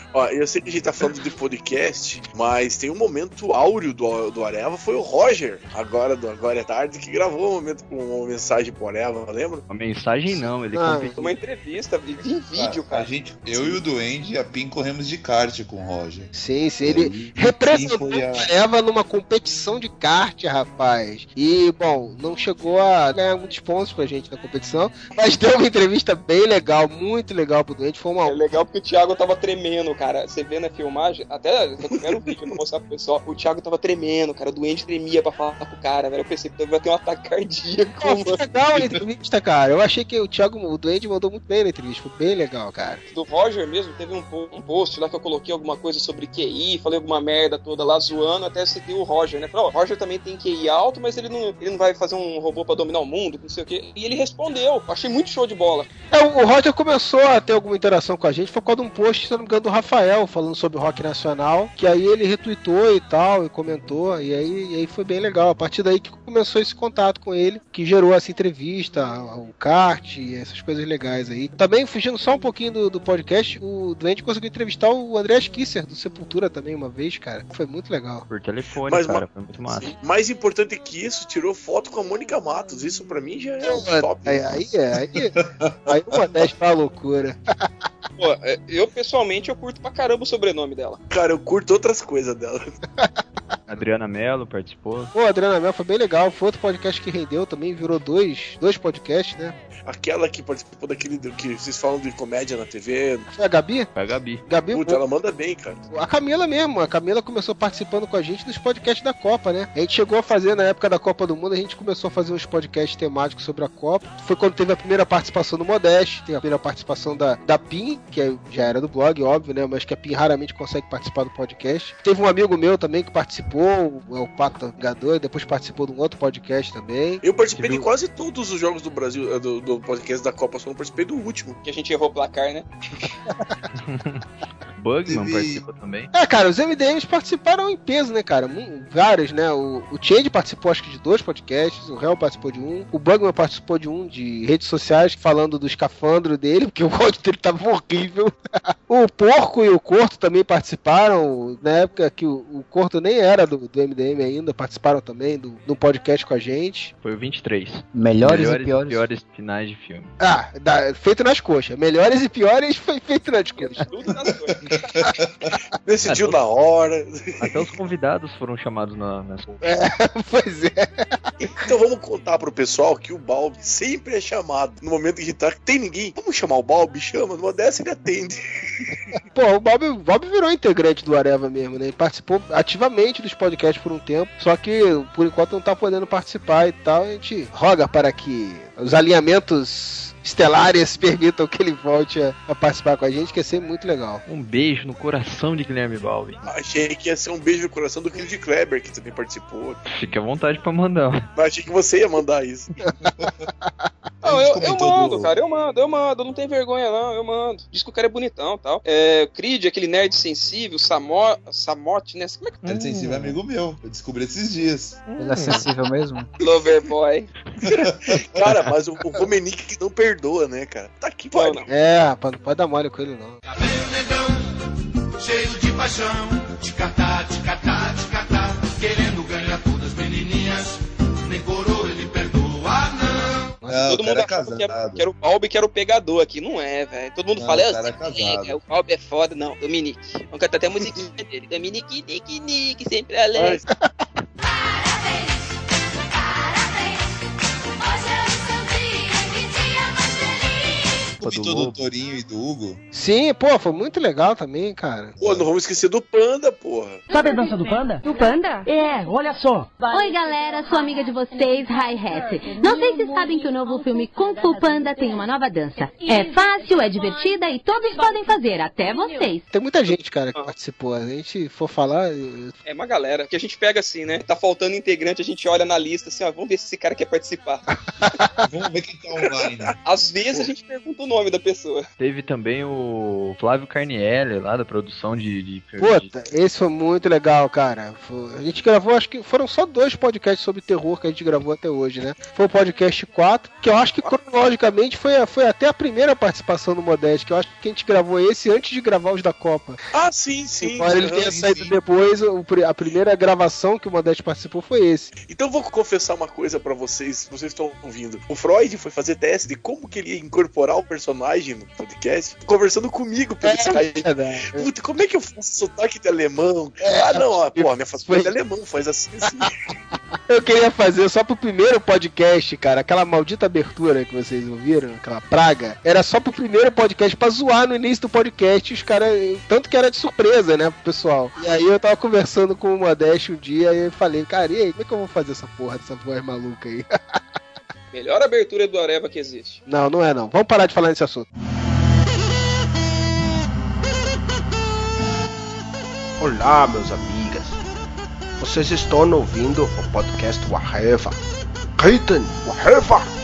Ó, eu sei que a gente tá falando de podcast, mas tem um momento áureo do, do Areva, foi o Roger, agora do Agora é Tarde, que gravou um momento com uma mensagem pro Areva, lembra?
Uma mensagem não, ele
Ah,
competiu.
Uma entrevista em vídeo,
A
cara.
gente, eu e o Duende e a Pim corremos de kart com o Roger.
Sim, sim, ele
e
representou
a-
a Eva numa competição de kart, rapaz. E, bom, não chegou a ganhar muitos pontos pra gente na competição, mas deu uma entrevista bem legal, muito legal pro doente. Foi uma
É legal porque o Thiago tava tremendo, cara. Você vê na filmagem, até recupera o vídeo pra mostrar pro pessoal. O Thiago tava tremendo, cara. O doente tremia pra falar com o cara, velho. Eu pensei que vai ter um ataque cardíaco,
foi
mano.
legal a entrevista, cara. Eu achei que o Thiago, o Duende mandou muito bem na entrevista. Foi bem legal, cara.
Do Roger mesmo, teve um, um post lá que eu coloquei alguma coisa sobre QI, falei alguma merda toda lá zoando, até citei o Roger, né? Falei, ó, o Roger também tem QI alto, mas ele não, ele não vai fazer um robô pra dominar o mundo, não sei o quê. E ele respondeu. Achei muito show de bola.
É, o o Roger começou a ter alguma interação com a gente, foi por causa de um post, se não me engano, do Rafael, falando sobre rock nacional, que aí ele retweetou e tal, e comentou, e aí, e aí foi bem legal. A partir daí que começou esse contato com ele, que gerou essa entrevista, o kart, e essas coisas legais aí. Também, fugindo só um pouquinho do, do podcast, o Doente conseguiu entrevistar o André Kisser, do Sepultura também, uma vez, cara. Foi muito legal.
Por telefone,
Mas,
cara, foi muito massa.
Mais importante que isso, tirou foto com a Mônica Matos. Isso pra mim já é um top.
Aí, aí, é, aí, aí o Modesto pra loucura.
Pô, é, eu pessoalmente eu curto pra caramba o sobrenome dela.
Cara, eu curto outras coisas dela.
Adriana Mello participou.
Pô, Adriana Mel foi bem legal. Foi outro podcast que rendeu também, virou dois, dois podcasts, né?
Aquela que participou daquele do que vocês falam de comédia na TV.
Foi a Gabi?
Foi a Gabi.
Gabi,
Puta, ela manda bem, cara.
a Camila mesmo. A Camila começou participando com a gente dos podcasts da Copa, né? A gente chegou a fazer, na época da Copa do Mundo, a gente começou a fazer uns podcasts temáticos sobre a Copa. Foi quando teve a primeira participação do Modeste, teve a primeira participação da, da PIN, que é- já era do blog, óbvio, né? Mas que a PIN raramente consegue participar do podcast. Teve um amigo meu também que participou, o, o Pato Gador, depois participou de um outro podcast também.
Eu participei de quase todos os jogos do Brasil, eh, do, do podcast da Copa, só não participei do último.
Que a gente errou o placar, né?
Bugman
Teve-
participou também.
É, cara, os MDMs participaram em peso, né, cara? Vários, né? O, o Change participou, acho que, de dois podcasts, o Hell participou de um, o Bugman participou de um de redes sociais, falando do escafandro dele, porque o áudio dele tava horrível. o Porco e o Corto também participaram, na época que o, o Corto nem era do, do MDM ainda, participaram também do, do podcast com a gente.
Foi o 23.
Melhores,
Melhores
e piores.
piores finais de filme.
Ah, da- feito nas coxas. Melhores e piores foi feito nas coxas.
Tudo nas coisas.
Decidiu na hora.
Até os convidados foram chamados na, nas
pois é.
Então vamos contar pro pessoal que o Balbi sempre é chamado. No momento em que tá, tem ninguém, vamos chamar o Balbi, chama, numa dessa ele atende.
Pô, o Bob, o Bob virou integrante do Areva mesmo, né? Ele participou ativamente dos podcasts por um tempo, só que por enquanto não tá podendo participar e tal. A gente roga para que os alinhamentos projetos estelares permitam que ele volte a, a participar com a gente, que é sempre muito legal.
Um beijo no coração de Guilherme Balbi.
Achei que ia ser um beijo no coração do Kid Kleber, que também participou.
Fique à vontade pra mandar.
Mas achei que você ia mandar isso.
Não, eu, eu mando,
do-
cara, eu mando, eu mando, não tem vergonha não, eu mando. Diz que o cara é bonitão e tal. É, Creed, aquele nerd sensível, Samo, Samote, né? Como é que
Nerd Sensível é amigo meu. Eu descobri esses dias.
Ele é sensível mesmo?
Loverboy.
Cara, mas o, o Romenick não perdoa, né, cara? Tá pode.
não.
É, rapaz, não pode dar mole com ele, não.
cheio de paixão. Ticatá, ticatá, ticatá, querendo ganhar todas as menininhas. Nem coroa ele perdoa, não.
Não,
Todo mundo
é
achava que era,
casado.
que era o Balbi que era o pegador aqui. Não é, velho. Todo mundo
Não,
fala,
o
"É,
cara é casado."
é, o Balbi é foda. Não, Dominique. Vamos cantar até a musiquinha dele. Dominique, Nick, Nick, sempre alegre.
Comentou do Torinho e do Hugo.
Sim, pô, foi muito legal também, cara.
Pô, não vamos esquecer do Panda, porra.
Sabe a dança do panda?
Do panda?
É, olha só.
Oi, galera, sou amiga de vocês, Hi Hat. Não sei se sabem que o novo filme Kung Fu Panda tem uma nova dança. É fácil, é divertida e todos podem fazer, até vocês.
Tem muita gente, cara, que participou. A gente for falar.
É uma galera que a gente pega assim, né? Tá faltando integrante, a gente olha na lista assim, ó, vamos ver se esse cara quer participar.
Vamos ver quem tá online.
Às vezes a gente pergunta o nome nome da pessoa.
Teve também o Flávio Carnielli lá da produção de. de,
Puta, esse foi muito legal, cara. A gente gravou, acho que foram só dois podcasts sobre terror que a gente gravou até hoje, né? Foi o podcast 4, que eu acho que cronologicamente foi, foi até a primeira participação do Modeste, que eu acho que a gente gravou esse antes de gravar os da Copa.
Ah, sim, sim.
Embora ele
Aham,
tenha saído
sim.
depois, a primeira gravação que o Modeste participou foi esse.
Então eu vou confessar uma coisa pra vocês, vocês estão ouvindo. O Freud foi fazer teste de como que ele ia incorporar o personagem no podcast, conversando comigo pelo Skype.
verdade.
Puta, como é que eu faço sotaque de alemão? ah, não, ó, pô, minha faz
Foi-
de alemão, faz assim, assim.
Eu queria fazer só pro primeiro podcast, cara, aquela maldita abertura que vocês ouviram, aquela praga, era só pro primeiro podcast pra zoar no início do podcast, os caras, tanto que era de surpresa, né, pro pessoal. E aí eu tava conversando com o Modeste um dia e eu falei, cara, e aí, como é que eu vou fazer essa porra dessa voz maluca aí?
Melhor abertura do Areva que existe.
Não, não é não. Vamos parar de falar nesse assunto.
Olá, meus amigas. Vocês estão ouvindo o podcast Waheva. Reiten Waheva.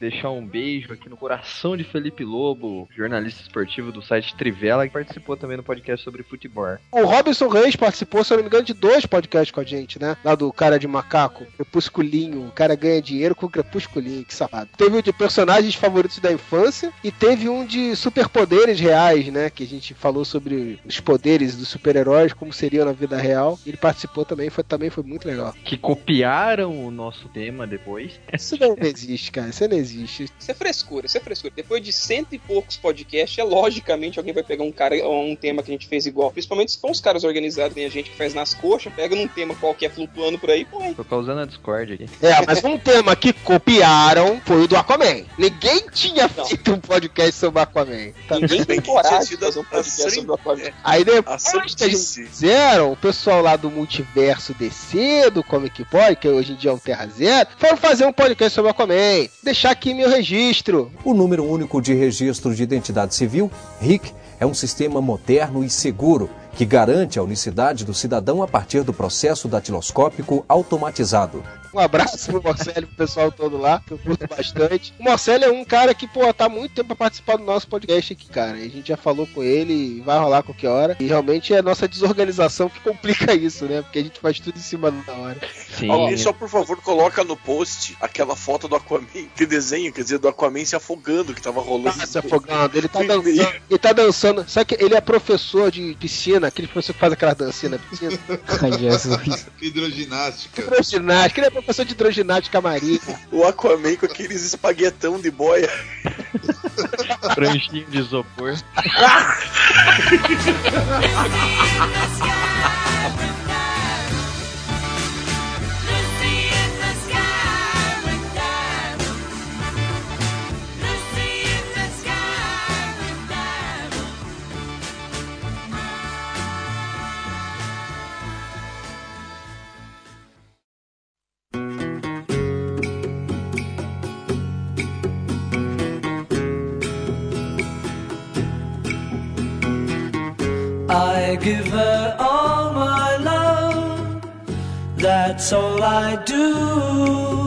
Deixar um beijo aqui no coração de Felipe Lobo, jornalista esportivo do site Trivela, que participou também no podcast sobre futebol.
O Robinson Reis participou, se eu não me engano, de dois podcasts com a gente, né? Lá do cara de macaco, Crepusculinho. O cara ganha dinheiro com o Crepusculinho, que safado. Teve o de personagens favoritos da infância e teve um de superpoderes reais, né? Que a gente falou sobre os poderes dos super-heróis, como seriam na vida real. Ele participou também, foi, também foi muito legal.
Que copiaram o nosso tema depois.
Isso não existe, cara. Isso não existe.
Isso é frescura, isso é frescura. Depois de cento e poucos podcasts, é logicamente alguém vai pegar um cara, um tema que a gente fez igual. Principalmente se for uns caras organizados, tem a gente que faz nas coxas, pega num tema qualquer flutuando por aí, põe.
Tô causando a Discord aqui.
É, mas um tema que copiaram foi o do Aquaman. Ninguém tinha feito um podcast sobre Aquaman. Tá
Ninguém tem coragem de fazer um podcast
assim,
sobre o Aquaman.
Aí
A
depois que
sandice.
fizeram, o pessoal lá do Multiverso DC, do Comic Boy, que hoje em dia é o Terra Zero, foram fazer um podcast sobre Aquaman. Deixar aqui meu registro.
O número único de registro de identidade civil, RIC, é um sistema moderno e seguro que garante a unicidade do cidadão a partir do processo datiloscópico automatizado.
Um abraço pro Marcelo e pro pessoal todo lá, que eu curto bastante. O Marcelo é um cara que, pô, tá há muito tempo pra participar do nosso podcast aqui, cara. A gente já falou com ele e vai rolar a qualquer hora. E realmente é a nossa desorganização que complica isso, né? Porque a gente faz tudo em cima da hora.
Sim.
Alguém só, por favor, coloca no post aquela foto do Aquaman, que desenho, quer dizer, do Aquaman se afogando, que tava rolando.
Tá se afogando, ele tá dançando. Ele tá dançando. Sabe que ele é professor de piscina, aquele professor que faz aquela dancinha na piscina.
Ai, Jesus.
Hidroginástica.
Hidroginástica, ele é professor de hidroginástica marinha.
O Aquaman com aqueles espaguetão de boia.
Pranchinho de isopor.
I give her all my love. That's all I do.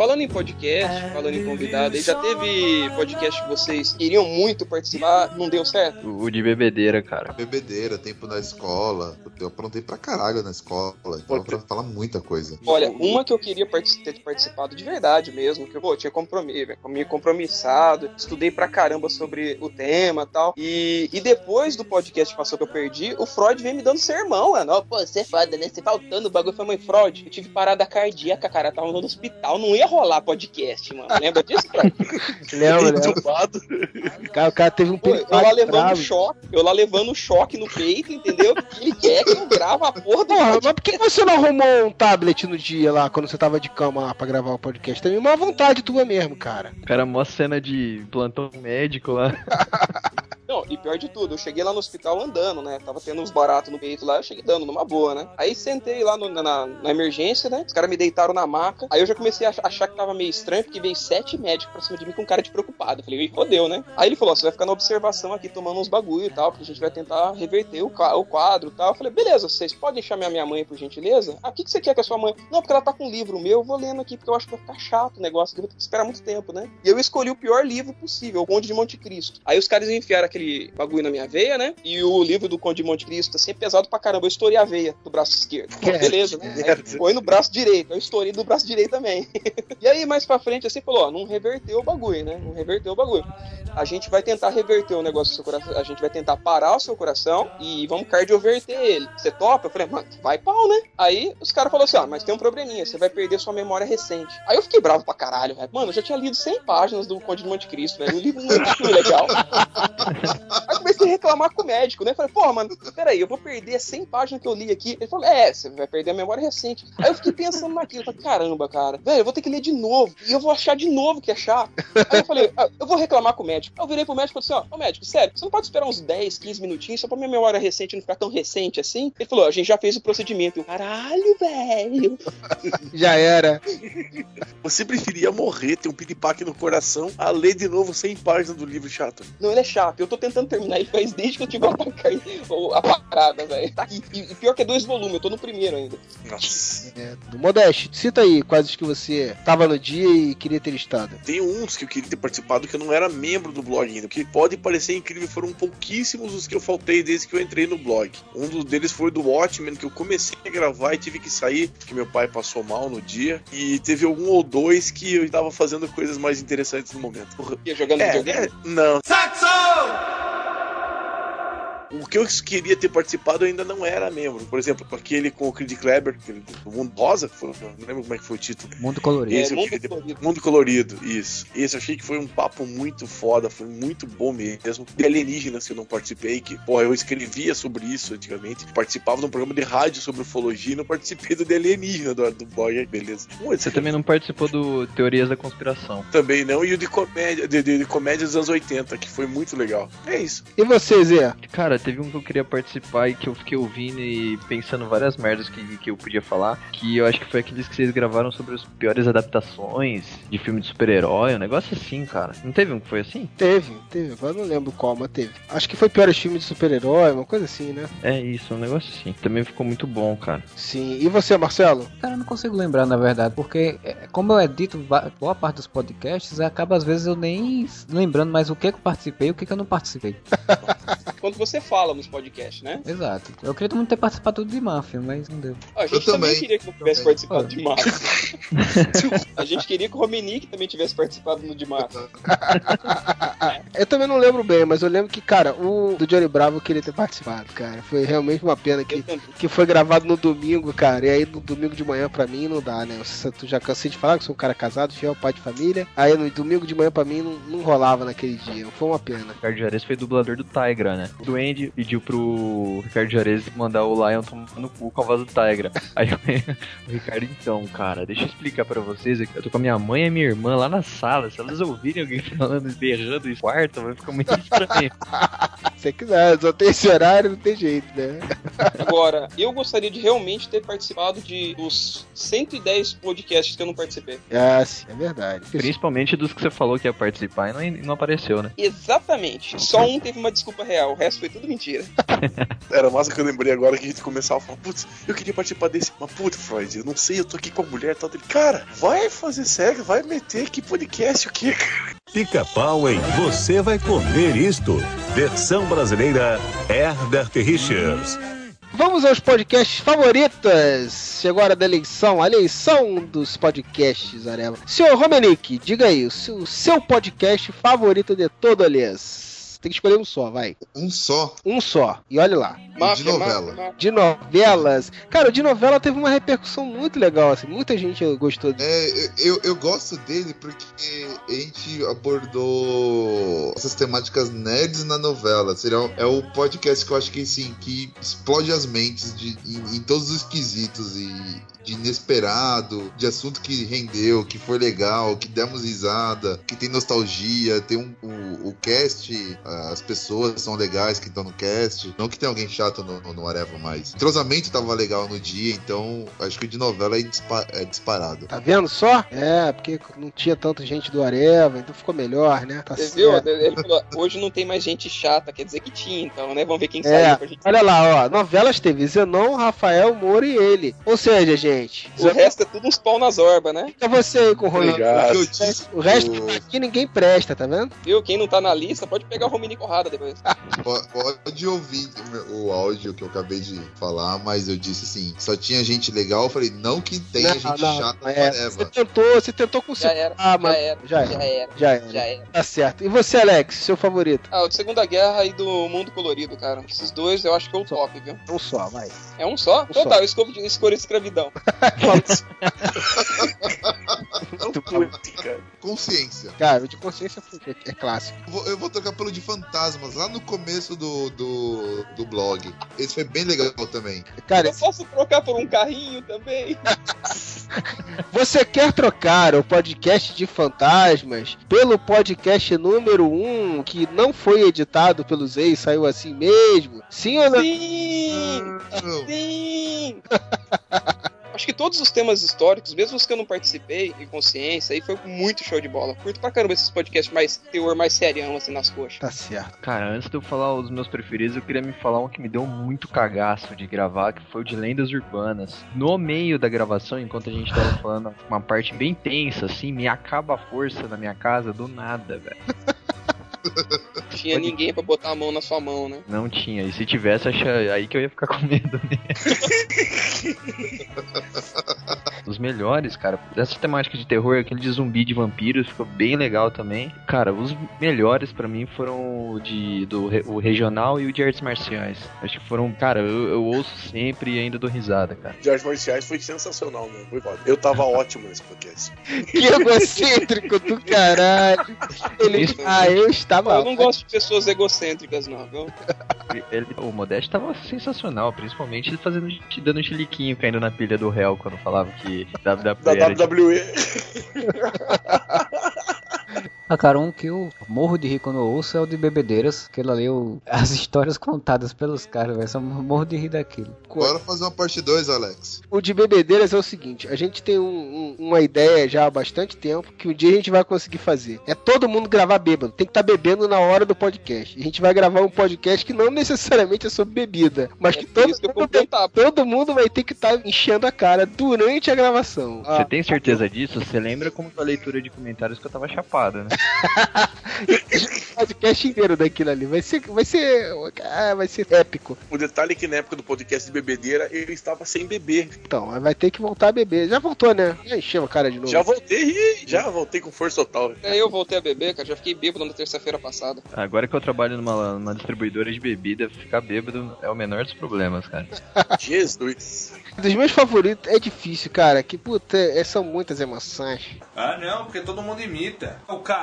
Falando em podcast, falando em convidado, aí já teve podcast que vocês queriam muito participar, não deu certo?
O de bebedeira, cara.
Bebedeira, tempo na escola. Eu aprontei pra caralho na escola. Então pra falar muita coisa.
Olha, uma que eu queria ter participado de verdade mesmo, que eu pô, tinha compromisso, me compromissado, estudei pra caramba sobre o tema e tal. E, depois do podcast passou que eu perdi, o Freud veio me dando sermão, mano. Pô, você é foda, né? Você faltando o bagulho. Falei, mãe, Freud, eu tive parada cardíaca, cara. Tava no hospital, não ia rolar podcast, mano. Lembra disso, Freud?
Lembra, lembra. Cara, o cara teve um
Pô, eu lá levando
bravo.
choque, eu lá levando choque no peito, entendeu? Ele quer que eu grava a porra do
Porra, mas por que você não arrumou um tablet no dia lá, quando você tava de cama lá pra gravar o podcast? Tem uma vontade tua mesmo, cara.
Cara, mó cena de plantão médico lá.
E pior de tudo, eu cheguei lá no hospital andando, né? Tava tendo uns baratos no peito lá, eu cheguei dando numa boa, né? Aí sentei lá no- na, na emergência, né? Os caras me deitaram na maca. Aí eu já comecei a ach- achar que tava meio estranho, porque veio sete médicos pra cima de mim com cara de preocupado. Eu falei, fodeu, né? Aí ele falou: você vai ficar na observação aqui tomando uns bagulho e tal, porque a gente vai tentar reverter o, o quadro e tal. Eu falei, beleza, vocês podem chamar minha mãe por gentileza? Ah, o que, que você quer com a sua mãe? Não, porque ela tá com um livro meu, eu vou lendo aqui, porque eu acho que vai ficar chato o negócio, eu vou ter que esperar muito tempo, né? E eu escolhi o pior livro possível, o Conde de Monte Cristo. Aí os caras enfiaram aquele bagulho na minha veia, né? E o livro do Conde de Monte Cristo, assim, é pesado pra caramba. Eu estourei a veia do braço esquerdo. Pô, beleza, né? Aí foi no braço direito, eu estourei do braço direito também. e aí, mais pra frente, assim, falou, ó, não reverteu o bagulho, né? Não reverteu o bagulho. A gente vai tentar reverter o negócio do seu coração, a gente vai tentar parar o seu coração e vamos cardioverter ele. Você topa? Eu falei, mano, vai pau, né? Aí os caras falaram assim, ó, mas tem um probleminha, você vai perder sua memória recente. Aí eu fiquei bravo pra caralho, velho. Mano, eu já tinha lido 100 páginas do Conde de Monte Cristo, velho. Um livro muito legal. Aí comecei a reclamar com o médico, né? Falei, porra, mano, peraí, eu vou perder 100 páginas que eu li aqui. Ele falou, é, você vai perder a memória recente. Aí eu fiquei pensando naquilo, falei, caramba, cara, velho, eu vou ter que ler de novo. E eu vou achar de novo que é chato. Aí eu falei, ah, eu vou reclamar com o médico. Aí eu virei pro médico e falei assim, ó, ô médico, sério, você não pode esperar uns 10, 15 minutinhos só pra minha memória recente não ficar tão recente assim? Ele falou, a gente já fez o procedimento. Eu, caralho, velho.
Já era.
Você preferia morrer, ter um piripaque no coração, a ler de novo 100 páginas do livro chato.
Não, ele é chato. Eu tô tentando terminar ele faz desde que eu tive o ataque a parada, velho. Tá aqui. E, e pior que é dois volumes, eu tô no primeiro ainda.
Nossa.
É, do Modeste, cita aí quais que você tava no dia e queria ter estado.
Tem uns que eu queria ter participado que eu não era membro do blog ainda. Que pode parecer incrível, foram pouquíssimos os que eu faltei desde que eu entrei no blog. Um dos deles foi do Watchmen, que eu comecei a gravar e tive que sair, porque meu pai passou mal no dia. E teve algum ou dois que eu tava fazendo coisas mais interessantes no momento.
Ia jogando
É,
videogame?
é, não. O que eu queria ter participado eu ainda não era membro. Por exemplo, aquele com o Creed Kleber, aquele do Mundo Rosa, foi- não lembro como é que foi o título.
Mundo colorido.
Esse
É, Mundo
ter-
Colorido.
Mundo Colorido, isso. Esse eu achei que foi um papo muito foda, foi muito bom mesmo. De alienígenas que eu não participei, que, porra, eu escrevia sobre isso antigamente. Participava de um programa de rádio sobre ufologia e não participei do de alienígena do, do aí, beleza. Esse
Você também não participou do Teorias da Conspiração.
também não, e o de comédia, de, de, de comédia dos anos 80, que foi muito legal. É isso.
E você, Zé?
Cara, teve um que eu queria participar e que eu fiquei ouvindo e pensando várias merdas que, que eu podia falar. Que eu acho que foi aqueles que vocês gravaram sobre as piores adaptações de filme de super-herói, um negócio assim, cara. Não teve um que foi assim?
Teve, teve. Agora eu não lembro qual, mas teve. Acho que foi piores filmes de super-herói, uma coisa assim, né?
É isso, um negócio assim. Também ficou muito bom, cara.
Sim. E você, Marcelo?
Cara, eu não consigo lembrar, na verdade, porque é, como eu edito boa parte dos podcasts, acaba às vezes eu nem lembrando mais o que, que eu participei e o que, que eu não participei.
Quando você fala nos podcasts, né?
Exato. Eu queria muito ter participado de Máfia, mas não deu.
A gente
Eu
também,
também.
queria que não tivesse participado de Máfia. a gente queria que o Romenick também tivesse participado no de Máfia.
Eu também não lembro bem, mas eu lembro que, cara, o do Johnny Bravo eu queria ter participado, cara. Foi realmente uma pena que, que foi gravado no domingo, cara. E aí no domingo de manhã pra mim não dá, né? Eu, tu já cansei de falar que sou um cara casado, fiel pai de família. Aí no domingo de manhã pra mim não, não rolava naquele dia. Foi uma pena.
Ricardo Juarez foi dublador do Tigra, né? O Pediu pro Ricardo Juarez mandar o Lion tomar no cu com a voz do Tigra. Aí o Ricardo, então, cara, deixa eu explicar pra vocês aqui. Eu tô com a minha mãe e minha irmã lá na sala. Se elas ouvirem alguém falando, berrando em quarto, vai ficar muito estranho.
Se quiser, só tem esse horário, não tem jeito, né?
Agora, eu gostaria de realmente ter participado de dos 110 podcasts que eu não participei.
Ah, sim, é verdade.
Principalmente dos que você falou que ia participar e não, e não apareceu, né?
Exatamente. Só um teve uma desculpa real, o resto foi tudo mentira.
Era massa que eu lembrei agora que a gente começava a falar, putz, eu queria participar desse. Mas, putz, Freud, eu não sei, eu tô aqui com a mulher e tal. Dele, cara, vai fazer sério, vai meter que podcast o quê, cara?
Pica-pau em Você Vai Comer Isto. Versão brasileira Herbert Richards.
Vamos aos podcasts favoritas. Chegou a hora da eleição, a eleição dos podcasts, Areva. Senhor Romenick, diga aí, o seu, o seu podcast favorito de todo, aliás. Tem que escolher um só, vai.
Um só?
Um só. E olha lá.
de novela.
De novelas. Cara, o de novela teve uma repercussão muito legal, assim. Muita gente gostou dele.
É, eu, eu gosto dele porque a gente abordou essas temáticas nerds na novela. Seria, é o podcast que eu acho que assim, que explode as mentes de, em, em todos os quesitos e de inesperado, de assunto que rendeu, que foi legal, que demos risada, que tem nostalgia, tem um, o, o cast, as pessoas são legais que estão no cast. Não que tem alguém chato no, no, no Areva, mas. O entrosamento tava legal no dia, então acho que o de novela é, dispa- é disparado.
Tá vendo só? É, porque não tinha tanta gente do Areva, então ficou melhor, né? Tá
Você viu?
certo.
Ele falou, hoje não tem mais gente chata, quer dizer que tinha, então, né? Vamos ver quem saiu
É,
pra gente.
olha lá, ó, novelas teve Zenon, Rafael, Moro e ele. Ou seja, gente,
O resto é tudo uns pau nas orbas, né?
é você aí com o.
Obrigado.
O que
resto
o-
aqui ninguém presta, tá vendo?
Viu? Quem não tá na lista pode pegar o Romini Corrada depois.
Po- Pode ouvir o áudio que eu acabei de falar, mas eu disse assim: só tinha gente legal. Eu falei, não que tenha
Não,
gente
não,
chata
é, você tentou, você tentou com
Já era,
Ah,
já
mas
era,
já
já
era.
era,
Já era.
já era.
Tá certo. E você, Alex, seu favorito?
Ah, o de Segunda Guerra e do Mundo Colorido, cara. Esses dois eu acho que é o top, viu?
Um só, vai.
É um só? Então
só.
tá, eu escolho, escolho escravidão.
Consciência.
Cara, o de consciência foi- é clássico.
Eu vou, eu vou trocar pelo de fantasmas, lá no começo do, do, do blog. Esse foi bem legal também.
Cara,
Eu posso trocar por um carrinho também?
Você quer trocar o podcast de fantasmas pelo podcast número 1, que não foi editado pelos ex, saiu assim mesmo? Sim ou não?
Sim! Sim! Acho que todos os temas históricos, mesmo os que eu não participei, em consciência, aí foi muito show de bola. Curto pra caramba esses podcasts mais teor, mais serião, assim, nas coxas.
Tá certo.
Cara, antes de eu falar os meus preferidos, eu queria me falar um que me deu muito cagaço de gravar, que foi o de Lendas Urbanas. No meio da gravação, enquanto a gente tava falando uma parte bem tensa, assim, me acaba a força na minha casa do nada, velho.
Tinha ninguém pra botar a mão na sua mão, né?
Não tinha. E se tivesse, acha... aí que eu ia ficar com medo mesmo. Os melhores, cara, dessa temática de terror, aquele de zumbi de vampiros ficou bem legal também. Cara, os melhores pra mim foram o de do re- o regional e o de artes marciais. Acho que foram, cara, eu, eu ouço sempre e ainda dou risada, cara.
De artes marciais foi sensacional, mano. Foi foda. Eu tava ótimo nesse podcast.
Que egocêntrico do caralho. Ele... Ah, eu estava.
Eu não gosto de pessoas egocêntricas, não, viu?
Ele, o Modeste tava sensacional, principalmente ele fazendo te dando um chiliquinho caindo na pilha do réu quando falava que WWE
Da
era de-
WWE.
Ah, cara, um que eu morro de rir quando eu ouço é o de Bebedeiras. Aquilo ali, eu... as histórias contadas pelos caras, velho. Só morro de rir daquilo.
Bora fazer uma parte 2, Alex.
O de bebedeiras é o seguinte: a gente tem um- um- uma ideia já há bastante tempo que um dia a gente vai conseguir fazer. É todo mundo gravar bêbado. Tem que estar bebendo na hora do podcast. A gente vai gravar um podcast que não necessariamente é sobre bebida, mas que todo,
isso que eu
mundo, tem- todo mundo vai ter que estar enchendo a cara durante a gravação.
Você tem certeza disso? Você lembra como foi a leitura de comentários que eu tava chapado, né?
O podcast inteiro daquilo ali. Vai ser, vai ser, ah, vai ser épico.
O detalhe é que na época do podcast de bebedeira eu estava sem beber.
Então, vai ter que voltar a beber. Já voltou, né? Já encheu a cara de novo.
Já voltei, ih, já voltei com força total.
É, eu voltei a beber, cara. Já fiquei bêbado na terça-feira passada.
Agora que eu trabalho numa, numa distribuidora de bebida, ficar bêbado é o menor dos problemas, cara.
Jesus.
Dos meus favoritos é difícil, cara. Que puta, é- são muitas emoções.
Ah, não, porque todo mundo imita. O cara.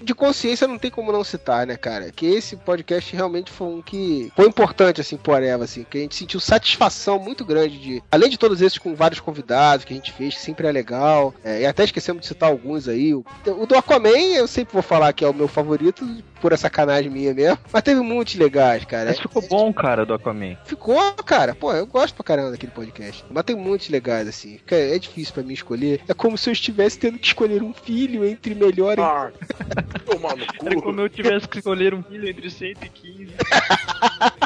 De consciência não tem como não citar, né, cara? Que esse podcast realmente foi um que foi importante, assim, pro Areva, assim. Que a gente sentiu satisfação muito grande de... Além de todos esses com vários convidados que a gente fez, que sempre é legal. é, e até esquecemos de citar alguns aí. O, o do Aquaman eu sempre vou falar que é o meu favorito, por essa sacanagem minha mesmo. Mas teve muitos legais, cara.
Mas ficou bom, cara, do Aquaman.
Ficou, cara. Pô, eu gosto pra caramba daquele podcast. Mas tem muitos legais, assim. É difícil pra mim escolher. É como se eu estivesse tendo que escolher um filho entre melhor e.
Ah, tomar no
Era como eu tivesse que escolher um filho entre 115.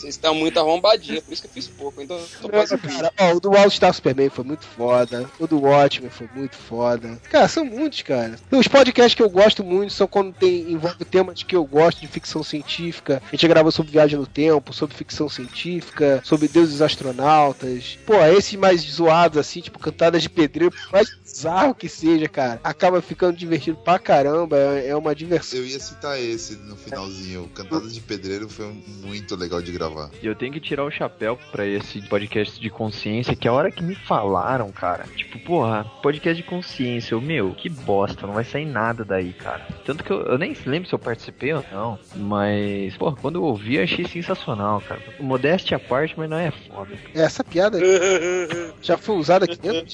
Vocês estão muito arrombadinhos, por isso que eu fiz pouco. Então, tô
Não,
quase
cara, ó, o do All Star Superman foi muito foda. O do Watchmen foi muito foda. Cara, são muitos, cara. Os podcasts que eu gosto muito são quando tem, envolve temas que eu gosto de ficção científica. A gente gravou sobre viagem no tempo, sobre ficção científica, sobre deuses astronautas. Pô, esses mais zoados, assim, tipo cantadas de pedreiro, por mais bizarro que seja, cara, acaba ficando divertido pra caramba. É, é uma diversão.
Eu ia citar esse no finalzinho. Cantadas de Pedreiro foi muito legal de gravar.
E eu tenho que tirar o chapéu pra esse podcast de consciência, que a hora que me falaram, cara, tipo, porra, podcast de consciência, eu, meu, que bosta, não vai sair nada daí, cara. Tanto que eu, eu nem lembro se eu participei ou não, mas, porra, quando eu ouvi, eu achei sensacional, cara. Modéstia à parte, mas não é foda.
Essa piada já foi usada aqui dentro?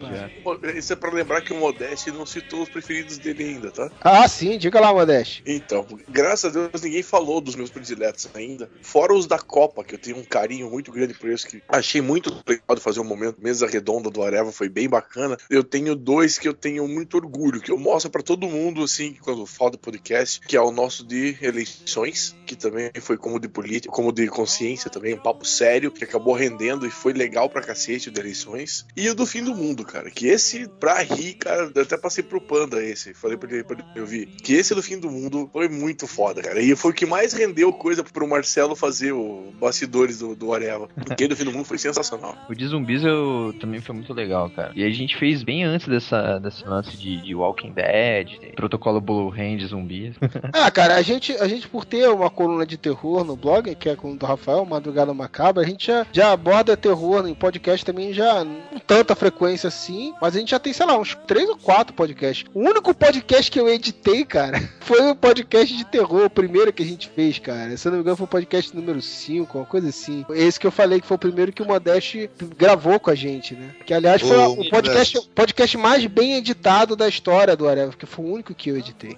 Isso é pra lembrar que o Modeste não citou os preferidos dele ainda, tá?
Ah, sim, diga lá, Modeste.
Então, graças a Deus ninguém falou dos meus prediletos ainda. Fora os da Copa, que eu tenho um carinho muito grande por eles, que achei muito legal de fazer um momento. Mesa redonda do Areva foi bem bacana. Eu tenho dois que eu tenho muito orgulho, que eu mostro pra todo mundo, assim, quando falo do podcast, que é o nosso de eleições, que também foi como de política, como de consciência também, um papo sério, que acabou rendendo e foi legal pra cacete o de eleições. E o do fim do mundo, cara, que esse, pra rir, cara, até passei pro Panda esse, falei pra ele, pra ele ouvir, que esse do fim do mundo foi muito foda, cara. E foi o que mais rendeu coisa pro Marcelo fazer o bastidores do, do Areva. Porque do fim do mundo foi sensacional.
O de zumbis eu também foi muito legal, cara. E a gente fez bem antes dessa, desse lance de, de Walking Dead, de protocolo Blue Hand zumbis.
Ah, cara, a gente, a gente por ter uma coluna de terror no blog, que é com o do Rafael, Madrugada Macabra, a gente já, já aborda terror em podcast também já com tanta frequência assim, mas a gente já tem, sei lá, uns três ou quatro podcasts. O único podcast que eu editei, cara, foi o podcast de terror, o primeiro que a gente fez, cara. Se eu não me engano, foi o podcast número 5, uma coisa assim. Esse que eu falei que foi o primeiro que o Modeste gravou com a gente, né? Que aliás foi
Ô,
o podcast, podcast mais bem editado da história do Areva, que foi o único que eu editei.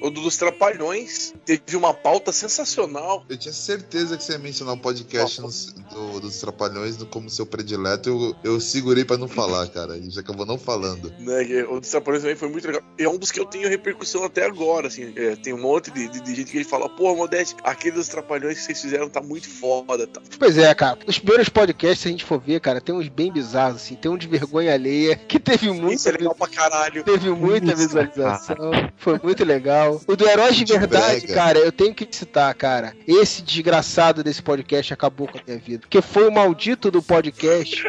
O do dos Trapalhões teve uma pauta sensacional.
Eu tinha certeza que você ia mencionar o podcast no- do- dos Trapalhões no- como seu predileto. Eu, eu segurei pra não falar, cara. A gente acabou não falando.
Né, o dos Trapalhões também foi muito legal. É um dos que eu tenho repercussão até agora, assim. É, tem um monte de, de- de gente que fala, pô, Modeste, aquele dos Trapalhões que vocês fizeram tá muito foda. Tá.
Pois é, cara. Os primeiros podcasts, se a gente for ver, cara, tem uns bem bizarros, assim. Tem um de vergonha alheia, que teve muito.
Isso é legal pra caralho.
Teve muita visualização. Foi muito legal. O do Heróis de
De
Verdade,
brega.
cara, eu tenho que citar, cara. Esse desgraçado desse podcast acabou com a minha vida. Porque foi o maldito do podcast.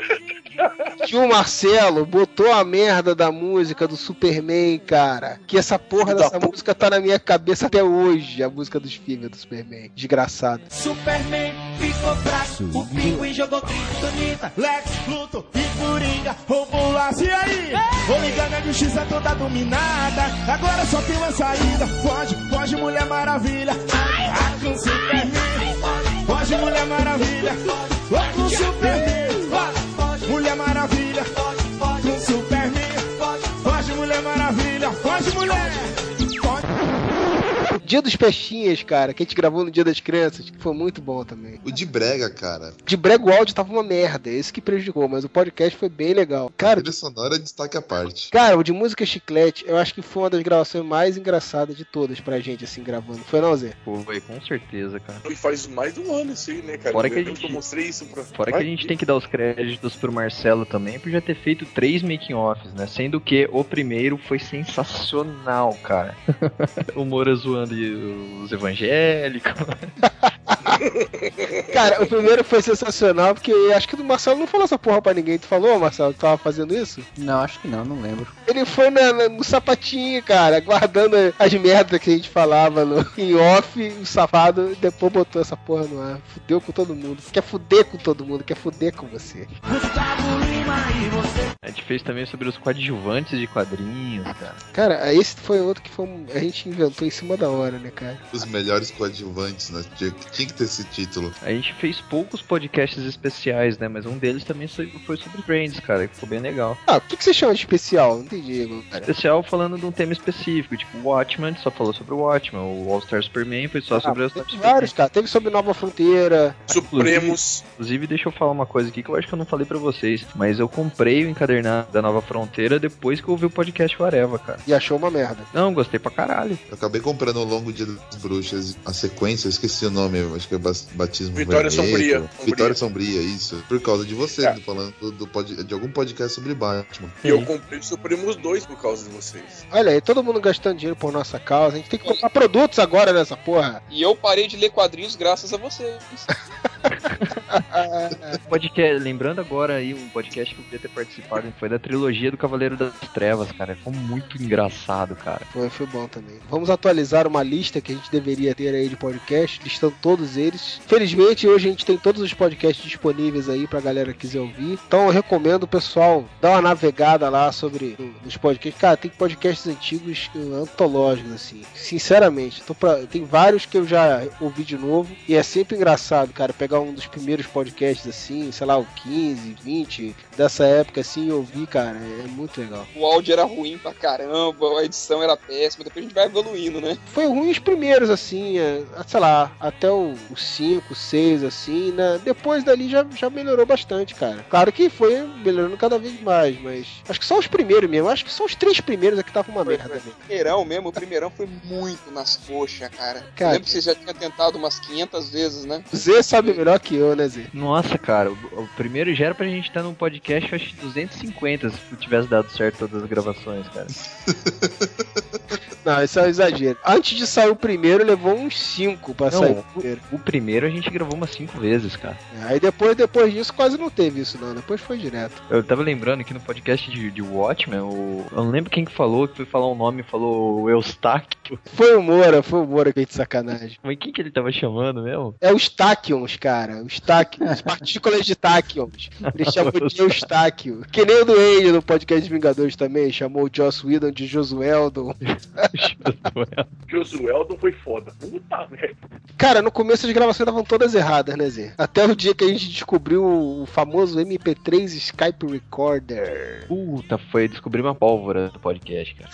Que o Marcelo botou a merda da música do Superman, cara. Que essa porra dessa música tá na minha cabeça até hoje. A música dos filmes do Superman. Desgraçado.
Superman ficou fraco, o pinguim jogou criptonita, Lex, Luthor e Coringa roubou o laço. E aí? Vou ligar na justiça toda dominada, agora só tem uma saída. Foge, foge Mulher Maravilha, ah, com Superman. Foge Mulher Maravilha, ah, com Superman. Foge, Mulher Maravilha, com Superman. Foge Mulher Maravilha, foge mulher.
Dia dos Peixinhas, cara, que a gente gravou no Dia das Crianças, que foi muito bom também.
O de brega, cara.
De brega o áudio tava uma merda, esse que prejudicou, mas o podcast foi bem legal. Cara,
A trilha sonora é destaque à parte.
Cara, o de música chiclete, eu acho que foi uma das gravações mais engraçadas de todas pra gente, assim, gravando. Foi não, Zé?
Foi, com certeza, cara.
E faz mais de um ano isso aí, né, cara?
Fora que a
Eu
gente-
eu mostrei isso pra.
Fora que a gente tem que dar os créditos pro Marcelo também por já ter feito três making-offs, né? Sendo que o primeiro foi sensacional, cara. o Moura zoando e os evangélicos.
Cara, o primeiro foi sensacional, porque acho que o Marcelo não falou essa porra pra ninguém. Tu falou, Marcelo, que tava fazendo isso?
Não, acho que não, não lembro.
Ele foi na- na- no sapatinho, cara, guardando as merdas que a gente falava no, em off, o safado, e depois botou essa porra no ar. Fudeu com todo mundo. Quer fuder com todo mundo, quer fuder com você.
A gente fez também sobre os coadjuvantes de quadrinhos, cara.
Cara, esse foi outro que foi, a gente inventou em cima da hora, né, cara?
Os melhores coadjuvantes, né? Tinha, tinha que ter esse título.
A gente fez poucos podcasts especiais, né? Mas um deles também foi sobre Friends, cara, que ficou bem legal.
Ah, o que, que você chama de especial? Não entendi, cara.
Especial falando de um tema específico, tipo o Watchmen, só falou sobre o Watchmen. O All Star Superman foi só sobre o All Star
Teve vários, cara. Teve sobre Nova Fronteira.
Supremos.
Inclusive, deixa eu falar uma coisa aqui que eu acho que eu não falei pra vocês. Mas eu comprei o encadernado da Nova Fronteira depois que eu ouvi o podcast Areva, cara.
E achou uma merda.
Não, gostei pra caralho.
Eu acabei comprando ao longo Dia das Bruxas a sequência, eu esqueci o nome, acho que é Batismo
Vitória
Vermelho.
Sombria.
Vitória Sombria, isso. Por causa de você,
É.
falando do, do pod- de algum podcast sobre Batman.
E eu comprei o Supremos 2 por causa de vocês.
Olha aí, todo mundo gastando dinheiro por nossa causa. A gente tem que comprar produtos agora nessa porra.
E eu parei de ler quadrinhos graças a vocês.
Podcast, lembrando agora aí um podcast que eu podia ter participado, foi da trilogia do Cavaleiro das Trevas, cara. Foi muito engraçado, cara.
Foi, foi bom também. Vamos atualizar uma lista que a gente deveria ter aí de podcast, listando todos eles. Felizmente, hoje a gente tem todos os podcasts disponíveis aí pra galera que quiser ouvir. Então eu recomendo o pessoal dar uma navegada lá sobre os podcasts. Cara, tem podcasts antigos antológicos, assim. Sinceramente, pra- tem vários que eu já ouvi de novo. E é sempre engraçado, cara, pegar um dos primeiros podcasts assim, sei lá, o 15, 20, dessa época assim, e ouvir, cara, é muito legal.
O áudio era ruim pra caramba, a edição era péssima, depois a gente vai evoluindo, né?
Foi ruim os primeiros, assim, é, sei lá, até o 5, 6, assim, né? Depois dali já, já melhorou bastante, cara. Claro que foi melhorando cada vez mais, mas acho que só os primeiros mesmo. Acho que só os três primeiros é que tava uma merda. mesmo.
O primeirão mesmo, o primeirão foi muito nas coxas, cara.
Cara,
eu lembro que você já tinha tentado umas 500 vezes, né?
Zé sabe melhor que eu, né, Zé?
Nossa, cara, o, o primeiro já era pra gente estar num podcast, eu acho que 250, se tivesse dado certo todas as gravações, cara.
Não, isso é um exagero. Antes de sair o primeiro, levou uns 5 pra
Não,
sair o
o,
primeiro.
o primeiro a gente gravou umas cinco vezes, cara.
Aí depois, depois disso, quase não teve isso, não. Depois foi direto.
Eu tava lembrando que no podcast de, de Watchmen, o, eu não lembro quem que falou, que foi falar um nome e falou o Eustáquio.
Foi o Moura, foi o Moura que fez de sacanagem.
Mas quem que ele tava chamando mesmo?
É os táquions, cara. Os táquions. partículas de táquions. Ele chamou de Eustáquio. Que nem o Duane no podcast de Vingadores também. Chamou o Joss Whedon de Josueldon.
Josueldon foi foda. Puta merda.
Cara, no começo as gravações estavam todas erradas, né, Zé? Até o dia que a gente descobriu o famoso MP3 Skype Recorder.
Puta, foi descobrir uma pólvora do podcast, cara.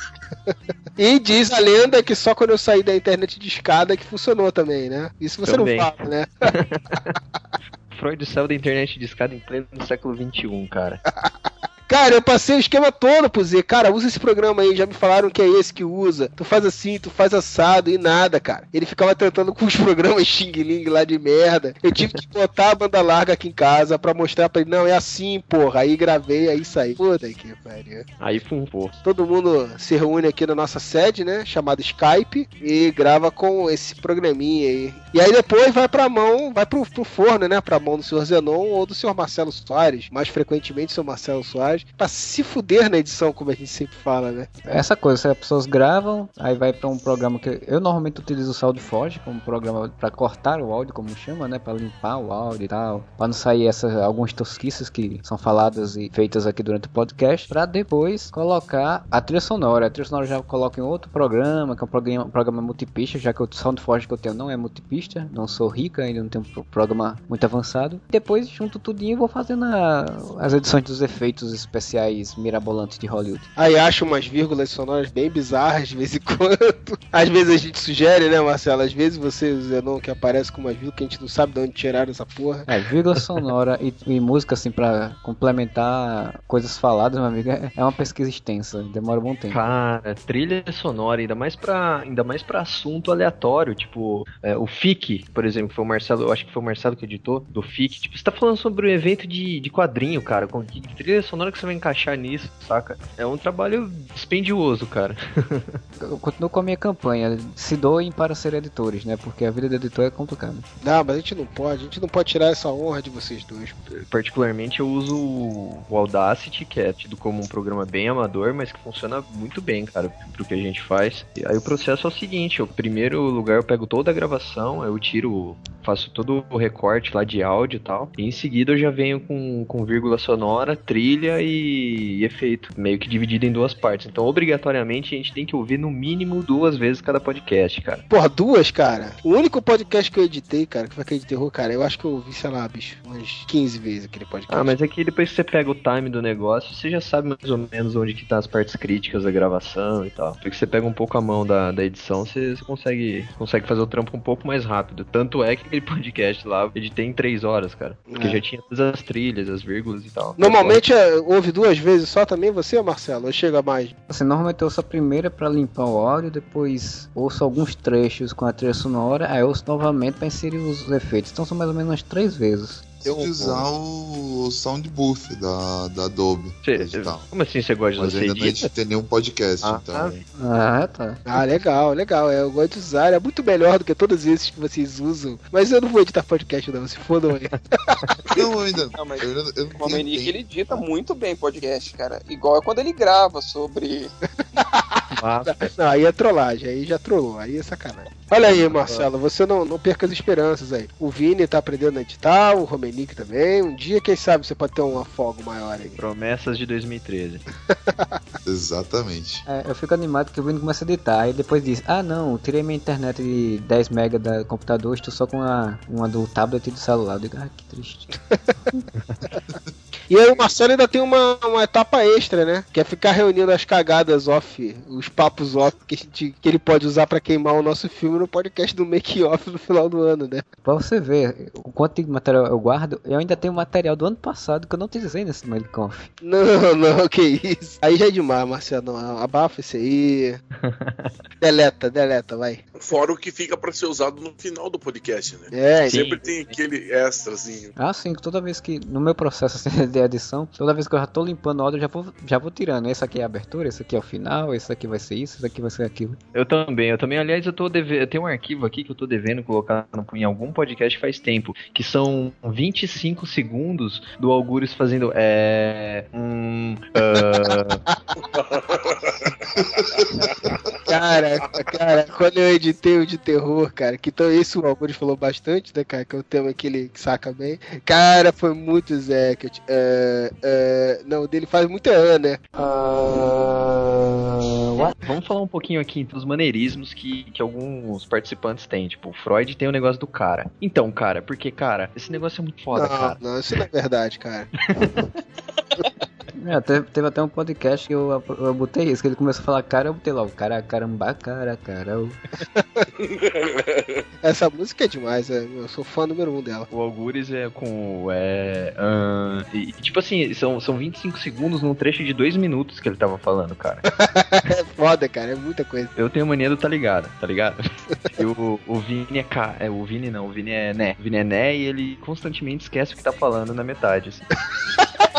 E diz a lenda que só quando eu saí da internet de escada que funcionou também, né? Isso você
Também.
não fala, né?
Freud saiu da internet de escada em pleno século XXI, cara.
Cara, eu passei o esquema todo pro Z. Cara, usa esse programa aí. Já me falaram que é esse que usa. Tu faz assim, tu faz assado e nada, cara. Ele ficava tentando com os programas Xing Ling lá de merda. Eu tive que botar a banda larga aqui em casa pra mostrar pra ele. Não, é assim, porra. Aí gravei, aí saí. Puta que pariu.
Aí fumpou.
Todo mundo se reúne aqui na nossa sede, né? Chamada Skype. E grava com esse programinha aí. E aí depois vai pra mão, vai pro, pro forno, né? Pra mão do senhor Zenon ou do senhor Marcelo Soares. Mais frequentemente, o senhor Marcelo Soares. Pra se fuder na edição, como a gente sempre fala, né?
Essa coisa, as pessoas gravam, aí vai pra um programa que eu normalmente utilizo o SoundForge como programa pra cortar o áudio, como chama, né, Pra limpar o áudio e tal, Pra não sair essas algumas tosquices que são faladas e feitas aqui durante o podcast, Pra depois colocar a trilha sonora. A trilha sonora já coloco em outro programa, que é um programa, programa multipista, já que o SoundForge que eu tenho não é multipista, não sou rica, ainda não tenho um pro- programa muito avançado. Depois junto tudinho e vou fazendo a- as edições dos efeitos especiais mirabolantes de Hollywood.
Aí acha umas vírgulas sonoras bem bizarras de vez em quando. Às vezes a gente sugere, né, Marcelo? Às vezes você, Zenon, que aparece com umas vírgulas que a gente não sabe de onde tiraram essa porra.
É, vírgula sonora e, e música assim pra complementar coisas faladas, meu amigo, é é uma pesquisa extensa, demora um bom tempo.
Cara, trilha sonora, ainda mais pra, ainda mais pra assunto aleatório, tipo, é, o FIC, por exemplo, foi o Marcelo, eu acho que foi o Marcelo que editou, do FIC, tipo, você tá falando sobre um evento de, de quadrinho, cara, com trilha sonora que você vai encaixar nisso, saca? É um trabalho dispendioso, cara.
Eu continuo com a minha campanha, se doem para ser editores, né? Porque a vida de editor é complicada.
Não, mas a gente não pode, a gente não pode tirar essa honra de vocês dois.
Particularmente eu uso o Audacity, que é tido como um programa bem amador, mas que funciona muito bem, cara, pro que a gente faz. E aí o processo é o seguinte, eu, primeiro lugar eu pego toda a gravação, eu tiro, faço todo o recorte lá de áudio e tal, e em seguida eu já venho com, com vírgula sonora, trilha e, e efeito, meio que dividido em duas partes. Então, obrigatoriamente, a gente tem que ouvir no mínimo duas vezes cada podcast, cara.
Porra, duas, cara. O único podcast que eu editei, cara, que foi aquele de terror, cara, eu acho que eu ouvi, sei lá, bicho, umas 15 vezes aquele podcast.
Ah, mas é que depois que você pega o time do negócio, você já sabe mais ou menos onde que tá as partes críticas da gravação e tal. Porque você pega um pouco a mão da, da edição, você, você consegue, consegue fazer o trampo um pouco mais rápido. Tanto é que aquele podcast lá eu editei em três horas, cara. Porque
É.
já tinha todas as trilhas, as vírgulas e tal.
Normalmente é, ouve duas vezes só também você, Marcelo? Ou chega mais?
Assim, normalmente eu ouço a primeira pra limpar o áudio, depois ouço alguns trechos com a trilha sonora, aí ouço novamente pra inserir os efeitos. Então são mais ou menos umas três vezes.
Gosto de usar o sound booth da, da Adobe.
Como assim você gosta de
Mas
você
ainda não
edita?
editei nenhum podcast, então.
Ah, tá.
Ah, legal, legal. É, eu gosto de usar. É muito melhor do que todos esses que vocês usam. Mas eu não vou editar podcast, não. Se fodam aí.
Não, ainda.
Não, mas
eu, eu não
o Mamenique, ele edita muito bem podcast, cara. Igual é quando ele grava sobre.
Não, aí é trollagem. Aí já trollou. Aí é sacanagem. Olha aí, Marcelo. Você não, não perca as esperanças aí. O Vini tá aprendendo a editar. O Romenick também. Um dia, quem sabe, você pode ter um afogo maior aí.
Promessas de 2013.
Exatamente.
É, eu fico animado que o Vini começa a editar e depois diz: Ah, não, eu tirei minha internet de 10 MB da computador, estou só com a, uma do tablet e do celular. Eu digo, ah, que triste.
E aí o Marcelo ainda tem uma, uma etapa extra, né? Que é ficar reunindo as cagadas off, os papos off que, a gente- que ele pode usar pra queimar o nosso filme no podcast do Make Off no final do ano, né?
Pra você ver o quanto de material eu guardo, eu ainda tenho material do ano passado que eu não utilizei nesse Mailconf.
Não, não, que isso. Aí já é demais, Marcelo. Abafa esse aí. deleta, deleta, vai.
Fora o que fica pra ser usado no final do podcast, né?
É,
Sempre tem aquele extrazinho.
Ah, sim, toda vez que. No meu processo assim, de edição, toda vez que eu já tô limpando o áudio, eu já vou, já vou tirando. Esse aqui é a abertura, esse aqui é o final, esse aqui vai ser isso, esse aqui vai ser aquilo.
Eu também, eu também, aliás, eu tô devendo, eu tenho um arquivo aqui que eu tô devendo colocar no- em algum podcast faz tempo, que são 25 segundos do Algures fazendo é um
Cara, cara, quando eu editei o de terror, cara, que então esse o Algures falou bastante, né, cara, que é um tema que ele saca bem. Cara, foi muito Zé, que eu, é, é, não, o dele faz muita Ana, né?
Vamos falar um pouquinho aqui dos maneirismos que, que alguns participantes têm. Tipo, o Freud tem o negócio do cara. Então, cara, porque, cara, esse negócio é muito foda,
não,
cara.
não, isso não é verdade, cara.
É, teve, teve até um podcast que eu, eu botei isso, que ele começou a falar cara, eu botei lá, o cara, caramba, cara, cara.
Essa música é demais, é, eu sou fã número um dela.
O Algures é com. É. e, tipo assim, são, são 25 segundos num trecho de 2 minutos que ele tava falando, cara.
É foda, cara, é muita coisa.
Eu tenho mania do tá ligado, tá ligado? E o, o Vini é K. É, o Vini não, o Vini é né. O Vini é né e ele constantemente esquece o que tá falando na metade. assim.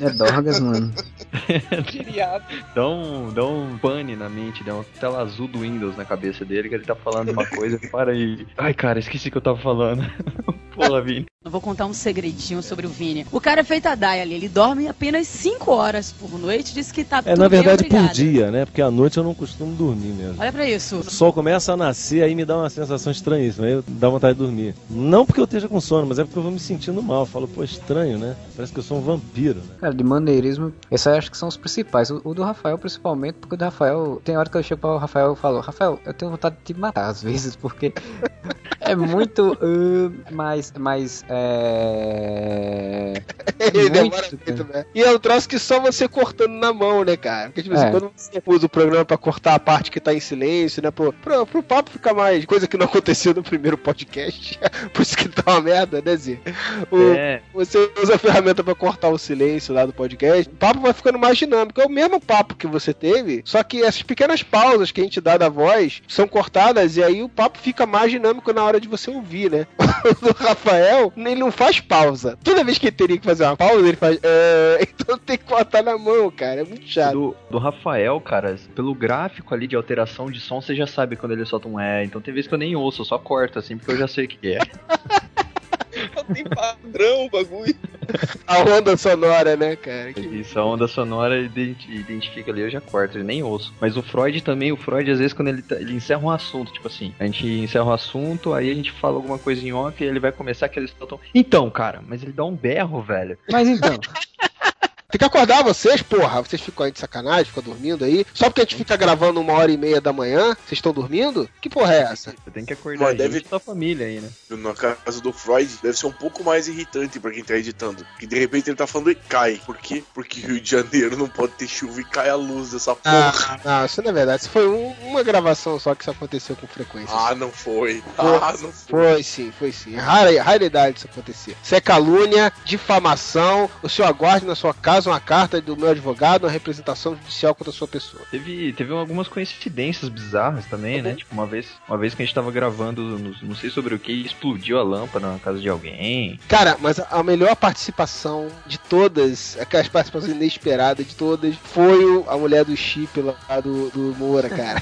É Dorgas, mano.
Dá um, dá um pane na mente, dá uma tela azul do Windows na cabeça dele, que ele tá falando uma coisa e para aí. Ai, cara, esqueci o que eu tava falando. Porra, Vini.
Eu vou contar um segredinho sobre o Vini. O cara é feito a Dai ali, ele dorme apenas 5 horas por noite, diz que tá
É, na
bem,
verdade, por dia, né? Porque à noite eu não costumo dormir mesmo.
Olha pra isso.
O sol começa a nascer, aí me dá uma sensação estranhíssima, aí eu dá vontade de dormir. Não porque eu esteja com sono, mas é porque eu vou me sentindo mal. Eu falo, pô, estranho, né? Parece que eu sou um vampiro, né?
Cara, de maneirismo, esses aí acho que são os principais. O, o do Rafael, principalmente, porque o do Rafael, tem hora que eu chego para o Rafael e falo, Rafael, eu tenho vontade de te matar às vezes, porque é muito. uh, mais. mais. É.
Ele demora muito, né? E é um troço que só você cortando na mão, né, cara? Porque vez em
É.
quando você usa o programa pra cortar a parte que tá em silêncio, né? Pro, pro, pro papo ficar mais. Coisa que não aconteceu no primeiro podcast. Por isso que tá uma merda, né, Zê? O-
É.
Você usa a ferramenta pra cortar o silêncio lá do podcast. O papo vai ficando mais dinâmico. É o mesmo papo que você teve, só que essas pequenas pausas que a gente dá da voz são cortadas e aí o papo fica mais dinâmico na hora de você ouvir, né? Rafael, ele não faz pausa. Toda vez que ele teria que fazer uma pausa, ele faz. "É", então tem que cortar na mão, cara. É muito chato.
Do, do Rafael, cara, pelo gráfico ali de alteração de som, você já sabe quando ele solta um é. Então tem vezes que eu nem ouço, eu só corto assim, porque eu já sei o que é.
Tem padrão o bagulho.
A onda sonora, né, cara? Que-
Isso, a onda sonora identi- identifica ali, eu já corto, eu nem ouço. Mas o Freud também, o Freud, às vezes, quando ele, tá- ele encerra um assunto, tipo assim, a gente encerra um assunto, aí a gente fala alguma coisa em off e ele vai começar aquele soltam. Então, cara, mas ele dá um berro, velho.
Mas então.
Tem que acordar vocês, porra. Vocês ficam aí de sacanagem, ficam dormindo aí. Só porque a gente fica gravando uma hora e meia da manhã, vocês estão dormindo? Que porra é essa?
Você tem que acordar
Mas
a
deve-
sua família aí, né?
No caso do Freud, deve ser um pouco mais irritante pra quem tá editando. Que de repente ele tá falando e cai. Por quê? Porque Rio de Janeiro não pode ter chuva e cai a luz dessa porra.
Ah, não, isso não é verdade. Isso foi um- uma gravação só que isso aconteceu com frequência.
Ah, não foi.
Foi,
Ah, não foi.
foi sim, foi sim. É Rara, raridade isso acontecer. Isso é calúnia, difamação. O senhor aguarde na sua casa uma carta do meu advogado, uma representação judicial contra a sua pessoa.
Teve, teve algumas coincidências bizarras também, né? Tipo, uma vez, uma vez que a gente tava gravando, no- não sei sobre o que, explodiu a lâmpada na casa de alguém.
Cara, mas a melhor participação de todas, aquelas participações inesperadas de todas, foi a mulher do chip lá do, do Moura, cara.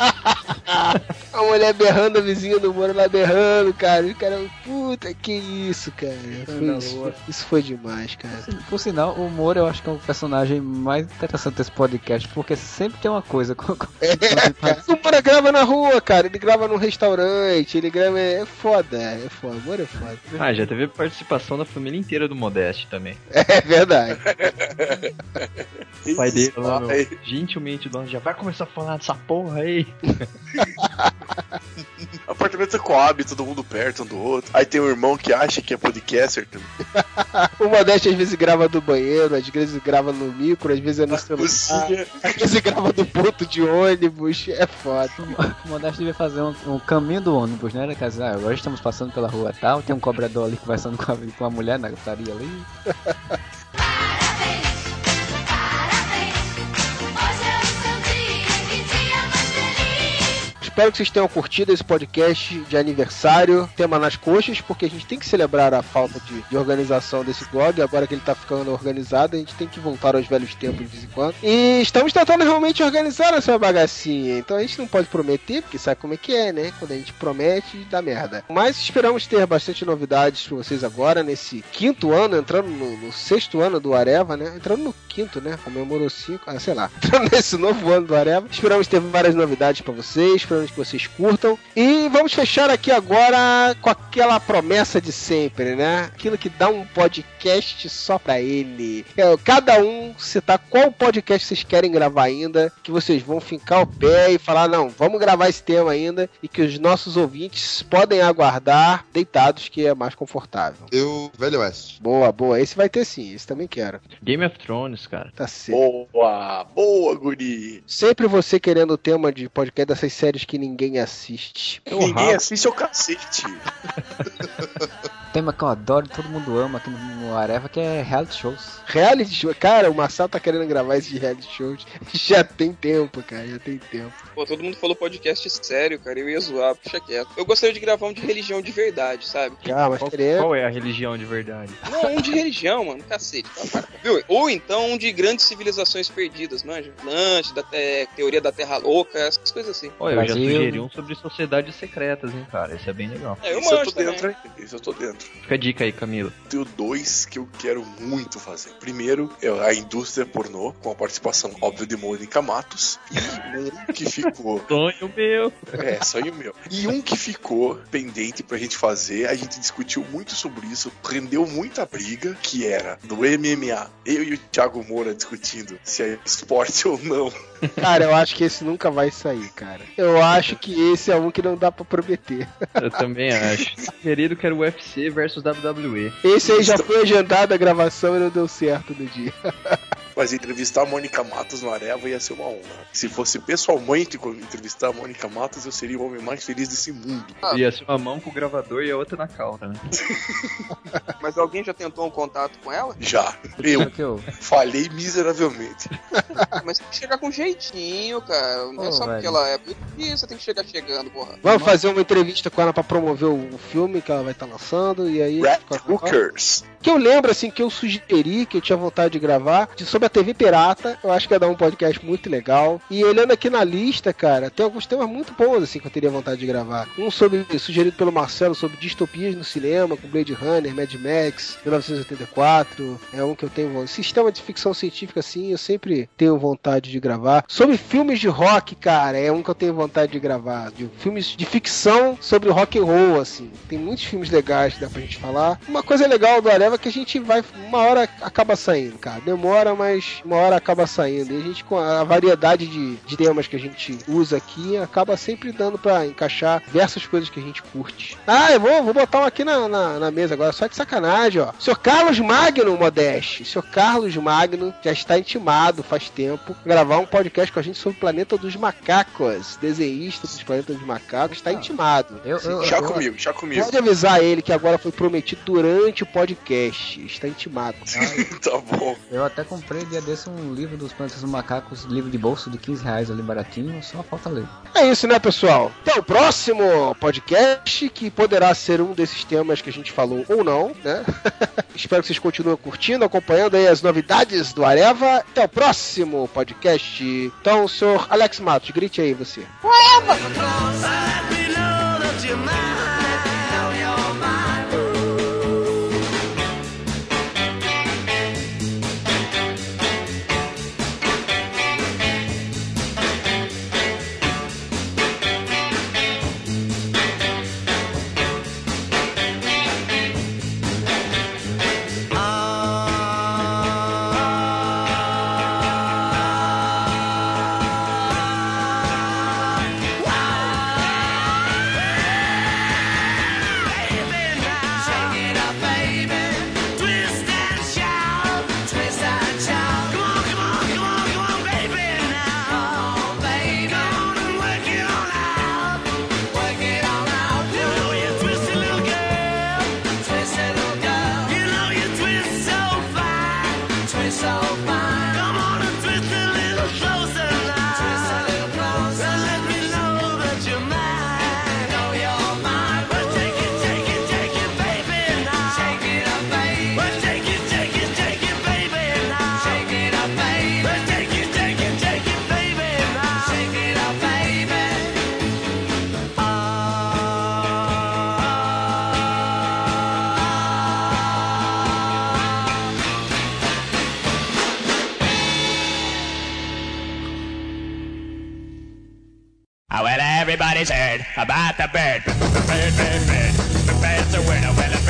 a mulher berrando, a vizinha do Moura lá berrando, cara. E o cara, puta, que isso, cara. Foi isso, isso foi demais, cara.
Por sinal, o Moura eu acho que é o personagem mais interessante desse podcast, porque sempre tem uma coisa. com- com-
O Moura grava na rua, cara. Ele grava num restaurante, ele grava. É foda, é foda. O Moura é foda.
Ah, já teve participação da família inteira do Modeste também.
É verdade.
O pai dele lá, gentilmente, dono, já vai começar a falar dessa porra aí.
Apartamento Coab, todo mundo perto um do outro. Aí tem um irmão que acha que é podcaster também.
O Modeste às vezes grava do banheiro, às vezes grava no micro, às vezes é no celular,
cozinha.
às vezes grava do ponto de ônibus. É foda.
O Modesto devia fazer um, um caminho do ônibus, né? Dizer, ah, agora estamos passando pela rua tal, tem um cobrador ali conversando com a, com a mulher na gritaria ali.
Espero que vocês tenham curtido esse podcast de aniversário, tema nas coxas, porque a gente tem que celebrar a falta de, de organização desse blog. Agora que ele tá ficando organizado, a gente tem que voltar aos velhos tempos de vez em quando. E estamos tentando realmente organizar essa bagacinha. Então a gente não pode prometer, porque sabe como é que é, né? Quando a gente promete, dá merda. Mas esperamos ter bastante novidades pra vocês agora, nesse quinto ano, entrando no, no sexto ano do Areva, né? Entrando no quinto, né? Comemorou cinco, ah, sei lá. Entrando nesse novo ano do Areva. Esperamos ter várias novidades pra vocês, esperamos que vocês curtam. E vamos fechar aqui agora com aquela promessa de sempre, né? Aquilo que dá um podcast só pra ele. É, cada um citar qual podcast vocês querem gravar ainda, que vocês vão fincar o pé e falar, não, vamos gravar esse tema ainda, e que os nossos ouvintes podem aguardar deitados, que é mais confortável.
Eu, Velho Oeste.
Boa, boa. Esse vai ter sim, esse também quero.
Game of Thrones, cara.
Tá certo.
Boa, boa, guri.
Sempre você querendo o tema de podcast dessas séries que ninguém assiste.
Ninguém assiste ao cacete.
Tema que eu adoro, todo mundo ama aqui no, Areva, que é reality shows.
Reality show. Cara, o Marcel tá querendo gravar esse de reality shows. Já tem tempo, cara, já tem tempo.
Pô, todo mundo falou podcast sério, cara. Eu ia zoar, puxa quieto. Eu gostaria de gravar um de religião de verdade, sabe?
Ah, mas
Qual,
querer.
qual é a religião de verdade?
Não, um de religião, mano. Cacete. Tá. Viu? Ou então um de grandes civilizações perdidas, manja? Atlântida, é, teoria da Terra Louca, essas coisas assim.
Olha, eu já sugeri um sobre sociedades secretas, hein, cara. Esse é bem legal.
É, eu
Isso eu tô
também.
dentro, hein? Isso eu tô dentro.
Fica a dica aí, Camila.
Tenho dois que eu quero muito fazer. Primeiro é a indústria pornô, com a participação óbvia de Mônica Matos. E um que ficou.
Sonho meu.
É, sonho meu. E um que ficou pendente pra gente fazer, a gente discutiu muito sobre isso, rendeu muita briga, que era do MMA. Eu e o Thiago Moura discutindo se é esporte ou não.
Cara, eu acho que esse nunca vai sair, cara. Eu acho que esse é um que não dá pra prometer.
Eu também acho. Querido, quero UFC versus WWE.
Esse aí já foi agendado a gravação e não deu certo no dia.
Mas entrevistar a Mônica Matos no Areva ia ser uma honra. Se fosse pessoalmente entrevistar a Mônica Matos, eu seria o homem mais feliz desse mundo.
Ia ser uma mão com o gravador e a outra na cauda, né?
Mas alguém já tentou um contato com ela?
Já. Eu
eu...
falhei miseravelmente.
Mas tem que chegar com jeitinho, cara. Não é
Pô,
só porque
velho.
ela é. Isso, você tem que chegar chegando, porra.
Vamos fazer uma entrevista com ela pra promover o filme que ela vai estar lançando e aí.
Rat Hookers.
Que eu lembro, assim, que eu sugeri, que eu tinha vontade de gravar, de- sobre a TV Pirata. Eu acho que ia dar um podcast muito legal. E olhando aqui na lista, cara, tem alguns temas muito bons, assim, que eu teria vontade de gravar. Um sobre, sugerido pelo Marcelo, sobre distopias no cinema, com Blade Runner, Mad Max, 1984. É um que eu tenho. Sistema de ficção científica, assim, eu sempre tenho vontade de gravar. Sobre filmes de rock, cara, é um que eu tenho vontade de gravar. De filmes de ficção sobre rock and roll, assim. Tem muitos filmes legais que dá pra gente falar. Uma coisa legal do Areva é que a gente vai. Uma hora acaba saindo, cara. Demora, mas mas uma hora acaba saindo. E a gente, com a variedade de, de temas que a gente usa aqui, acaba sempre dando pra encaixar diversas coisas que a gente curte. Ah, eu vou, vou botar um aqui na, na, na mesa agora, só de sacanagem, ó. Senhor Carlos Magno, Modeste. Senhor Carlos Magno já está intimado faz tempo gravar um podcast com a gente sobre o planeta dos macacos. Desenhista dos planetas dos macacos, está intimado.
Eu, eu,
Já
eu-
comigo, já comigo.
Pode avisar ele que agora foi prometido durante o podcast. Está intimado.
tá bom.
Eu até comprei dia desse um livro dos planetas dos macacos, livro de bolso de 15 reais ali baratinho, só falta ler.
É isso, né, pessoal? Até o próximo podcast, que poderá ser um desses temas que a gente falou ou não, né? Espero que vocês continuem curtindo, acompanhando aí as novidades do Areva. Até o próximo podcast. Então, senhor Alex Matos, grite aí você.
So
heard about the bird. Bird, bird, bird. Bird, bird, bird.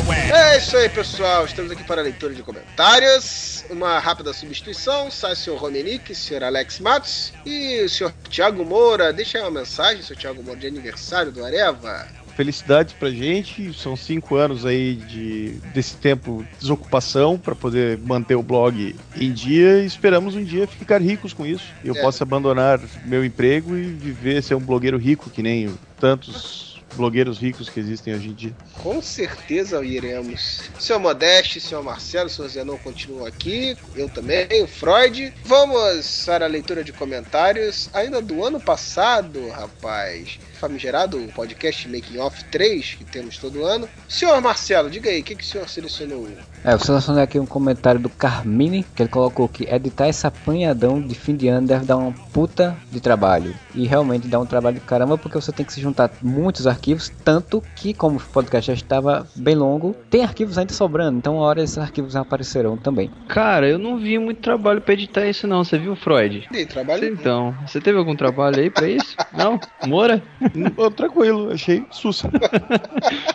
Bird.
É isso aí, pessoal. Estamos aqui para a leitura de comentários. Uma rápida substituição. Sai o senhor Romenick, o senhor Alex Matos e o senhor Thiago Moura. Deixa aí uma mensagem, senhor Thiago Moura, de aniversário do Areva.
Felicidades pra gente, são cinco anos aí de, desse tempo de desocupação para poder manter o blog em dia e esperamos um dia ficar ricos com isso. Eu
É.
possa abandonar meu emprego e viver, ser um blogueiro rico, que nem tantos blogueiros ricos que existem hoje em dia.
Com certeza iremos. Senhor Modeste, senhor Marcelo, senhor Zenon continuam aqui. Eu também, o Freud. Vamos para a leitura de comentários. Ainda do ano passado, rapaz. Famigerado podcast Making Off 3, que temos todo ano. Senhor Marcelo, diga aí, o que, que o senhor selecionou?
É, eu selecionei aqui um comentário do Carmine, que ele colocou que editar esse apanhadão de fim de ano deve dar uma puta de trabalho. E realmente dá um trabalho de caramba, porque você tem que se juntar muitos arquivos, tanto que, como o podcast já estava bem longo, tem arquivos ainda sobrando, então uma hora esses arquivos aparecerão também.
Cara, eu não vi muito trabalho pra editar isso não, você viu, Freud?
Dei trabalho.
Então, você teve algum trabalho aí pra isso? Não? Moura?
Ô, tranquilo, achei sussa.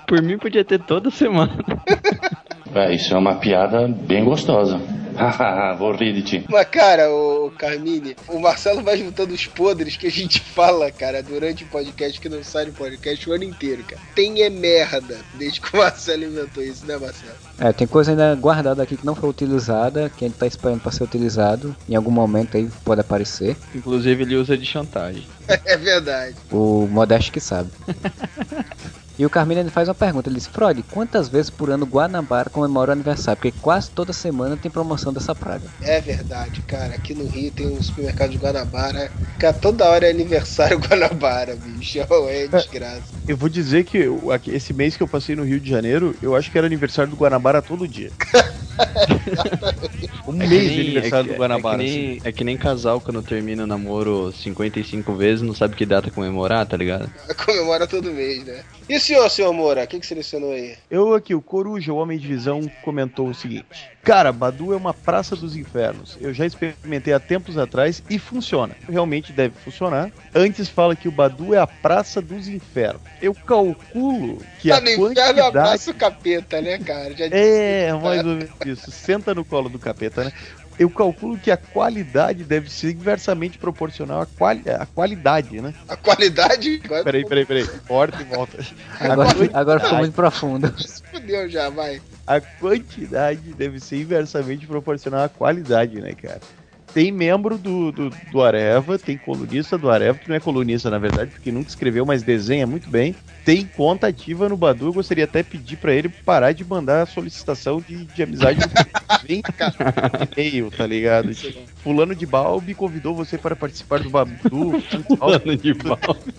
Por mim podia ter toda semana.
É, isso é uma piada bem gostosa. Hahaha, Vou rir de ti.
Mas, cara, o Carmine, o Marcelo vai juntando os podres que a gente fala, cara, durante o podcast, que não sai no podcast o ano inteiro, cara. Tem é merda, desde que o Marcelo inventou isso, né, Marcelo?
É, tem coisa ainda guardada aqui que não foi utilizada, que a gente tá esperando para ser utilizado. Em algum momento aí pode aparecer.
Inclusive ele usa de chantagem.
É verdade.
O Modeste que sabe. E o Carmine ele faz uma pergunta, ele diz, Freud, quantas vezes por ano Guanabara comemora o aniversário? Porque quase toda semana tem promoção dessa praga.
É verdade, cara. Aqui no Rio tem um supermercado de Guanabara. Cara, toda hora é aniversário Guanabara, bicho. É desgraça.
Eu vou dizer que eu- esse mês que eu passei no Rio de Janeiro, eu acho que era aniversário do Guanabara todo dia. um
É
mês de
nem-
aniversário
é que-
do Guanabara.
É que, nem, é que nem casal quando termina o namoro 55 vezes, não sabe que data comemorar, tá ligado?
Comemora todo mês, né? E o senhor, senhor Moura, o que, selecionou aí?
Eu aqui, o Coruja, o Homem de Visão, comentou o seguinte: Cara, Badu é uma praça dos infernos. Eu já experimentei há tempos atrás e funciona. Realmente deve funcionar. Antes fala que o Badu é a praça dos infernos. Eu calculo que
Tá
a
no inferno,
quantidade...
abraça o capeta, né, cara? Já
É, mais ou menos isso. Senta no colo do capeta, né? Eu calculo que a qualidade deve ser inversamente proporcional à, quali à qualidade, né?
A qualidade.
Peraí, peraí, peraí. Corta e volta. A
Agora,
quantidade-
agora ficou muito profundo.
fudeu já, vai.
a quantidade deve ser inversamente proporcional à qualidade, né, cara? Tem membro do, do, do Areva, tem colunista do Areva, que não é colunista, na verdade, porque nunca escreveu, mas desenha muito bem. Tem conta ativa no Badu, eu gostaria até pedir pra ele parar de mandar solicitação de, de amizade Vem e-mail, tá ligado? Tipo, Fulano de Balbi convidou você para participar do Badu. Fulano
de Balbi.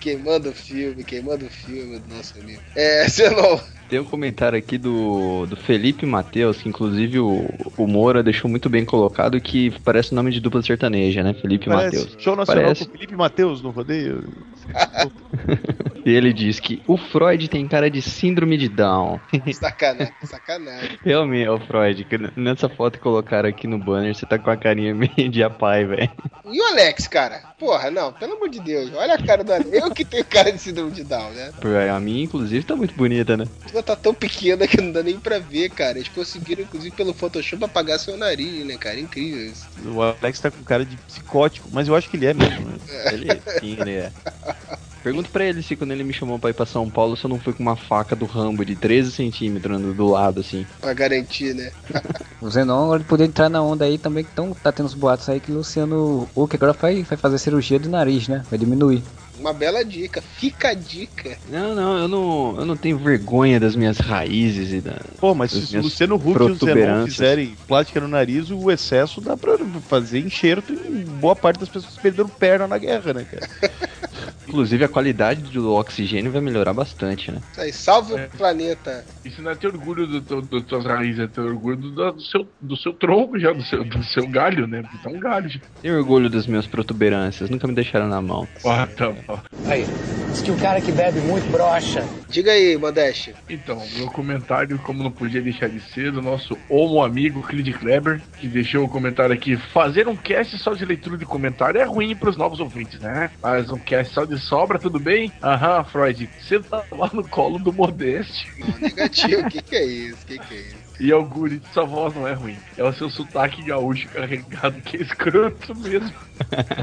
Queimando o filme, queimando o filme do nosso amigo. É, Zenon.
Tem um comentário aqui do, do Felipe Matheus, que inclusive o, o Moura deixou muito bem colocado, que parece nome de dupla sertaneja, né? Felipe Matheus.
show nacional
Parece.
com Felipe Matheus no rodeio.
E ele diz que o Freud tem cara de síndrome de Down.
Sacanagem, sacanagem.
Realmente, é o Freud, que nessa foto que colocaram aqui no banner, você tá com a carinha meio de apai, velho.
E o Alex, cara? Porra, não, pelo amor de Deus. Olha a cara do Alex. Eu que tenho cara de síndrome de Down, né?
A minha, inclusive, tá muito bonita, né?
Ela tá tão pequena que não dá nem pra ver, cara. Eles conseguiram, inclusive, pelo Photoshop, apagar seu nariz, né, cara? Incrível isso.
O Alex tá com cara de psicótico, mas eu acho que ele é mesmo. Né?
Ele, sim, ele é. Pergunto pra ele se quando ele me chamou pra ir pra São Paulo, se eu não fui com uma faca do Rambo de 13 centímetros do- do lado, assim.
Pra garantir, né?
O Zenon ele poderia entrar na onda aí também, que tão, tá tendo uns boatos aí que o Luciano Huck agora vai, vai fazer cirurgia do nariz, né? Vai diminuir.
Uma bela dica. Fica a dica.
Não, não, eu não, eu não tenho vergonha das minhas raízes e da.
Pô, mas se o Luciano Huck e o Zenon fizerem plástica no nariz, o excesso dá pra fazer enxerto e boa parte das pessoas perderam perna na guerra, né, cara?
Inclusive a qualidade do oxigênio vai melhorar bastante, né?
Isso aí, salve o planeta.
Isso não é ter orgulho do teu- das tuas raízes, é ter orgulho do, do seu, do seu tronco já, do seu, do seu galho, né? Porque tá um galho. já.
Tenho orgulho das minhas protuberâncias, nunca me deixaram na mão.
Ah, tá bom.
Aí, diz que o cara que bebe muito brocha.
Diga aí, Modeste.
Então, meu comentário, como não podia deixar de ser, do nosso homo amigo Creed Kleber, que deixou o comentário aqui: fazer um cast só de leitura de comentário é ruim pros novos ouvintes, né? Mas um cast só de sobra, tudo bem? Aham, Freud, você tá lá no colo do Modeste.
Negativo, o que, que é isso? O que, que é isso?
E Auguri, sua voz não é ruim. É o seu sotaque gaúcho carregado que é escroto mesmo.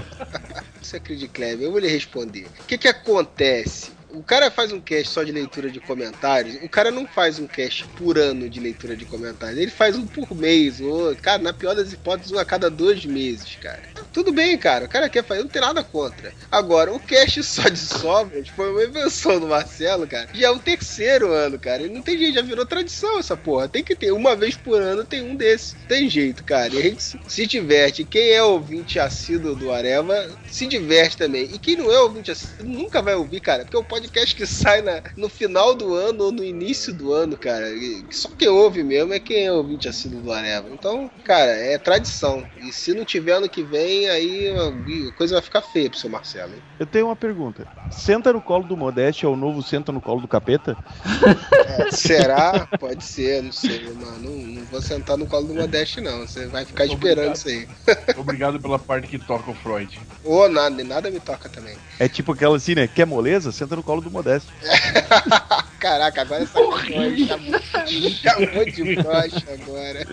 Você acredita, Kleber? Eu vou lhe responder. O que que acontece? O cara faz um cast só de leitura de comentários. O cara não faz um cast por ano de leitura de comentários. Ele faz um por mês. Ou, cara, na pior das hipóteses, um a cada dois meses, cara. Tudo bem, cara. O cara quer fazer, não tem nada contra. Agora, o cast só de sobras foi uma invenção do Marcelo, cara. Já é o terceiro ano, cara. E não tem jeito, já virou tradição essa porra. Tem que ter. Uma vez por ano tem um desses. Tem jeito, cara. E a gente se- se diverte. Quem é ouvinte assíduo do Areva se diverte também. E quem não é ouvinte assíduo nunca vai ouvir, cara. Porque é um podcast que sai na- no final do ano ou no início do ano, cara. E só quem ouve mesmo é quem é ouvinte assíduo do Areva. Então, cara, é tradição. E se não tiver ano que vem, aí a coisa vai ficar feia pro seu Marcelo, hein?
Eu tenho uma pergunta. Senta no colo do Modeste é o novo senta no colo do capeta?
É, será? Pode ser, não sei, mano. Não, não vou sentar no colo do Modeste, não. Você vai ficar esperando isso aí.
Obrigado pela parte que toca o Freud.
Ou nada, nada me toca também.
É tipo aquela assim, né? Quer moleza? Senta no colo do Modeste.
Caraca, agora essa chamou, chamou de brocha agora.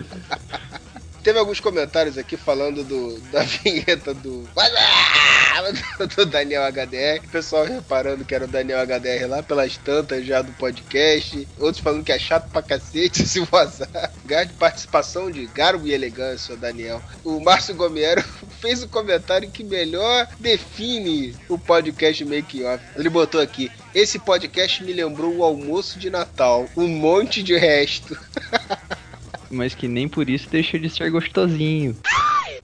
Teve alguns comentários aqui falando do, da vinheta do. do Daniel HDR. O pessoal reparando que era o Daniel HDR lá pelas tantas já do podcast. Outros falando que é chato pra cacete se vazar. Lugar de participação de garbo e elegância, Daniel. O Márcio Gomero fez o comentário que melhor define o podcast Make Off. Ele botou aqui: Esse podcast me lembrou o almoço de Natal. Um monte de resto.
Mas que nem por isso deixa de ser gostosinho.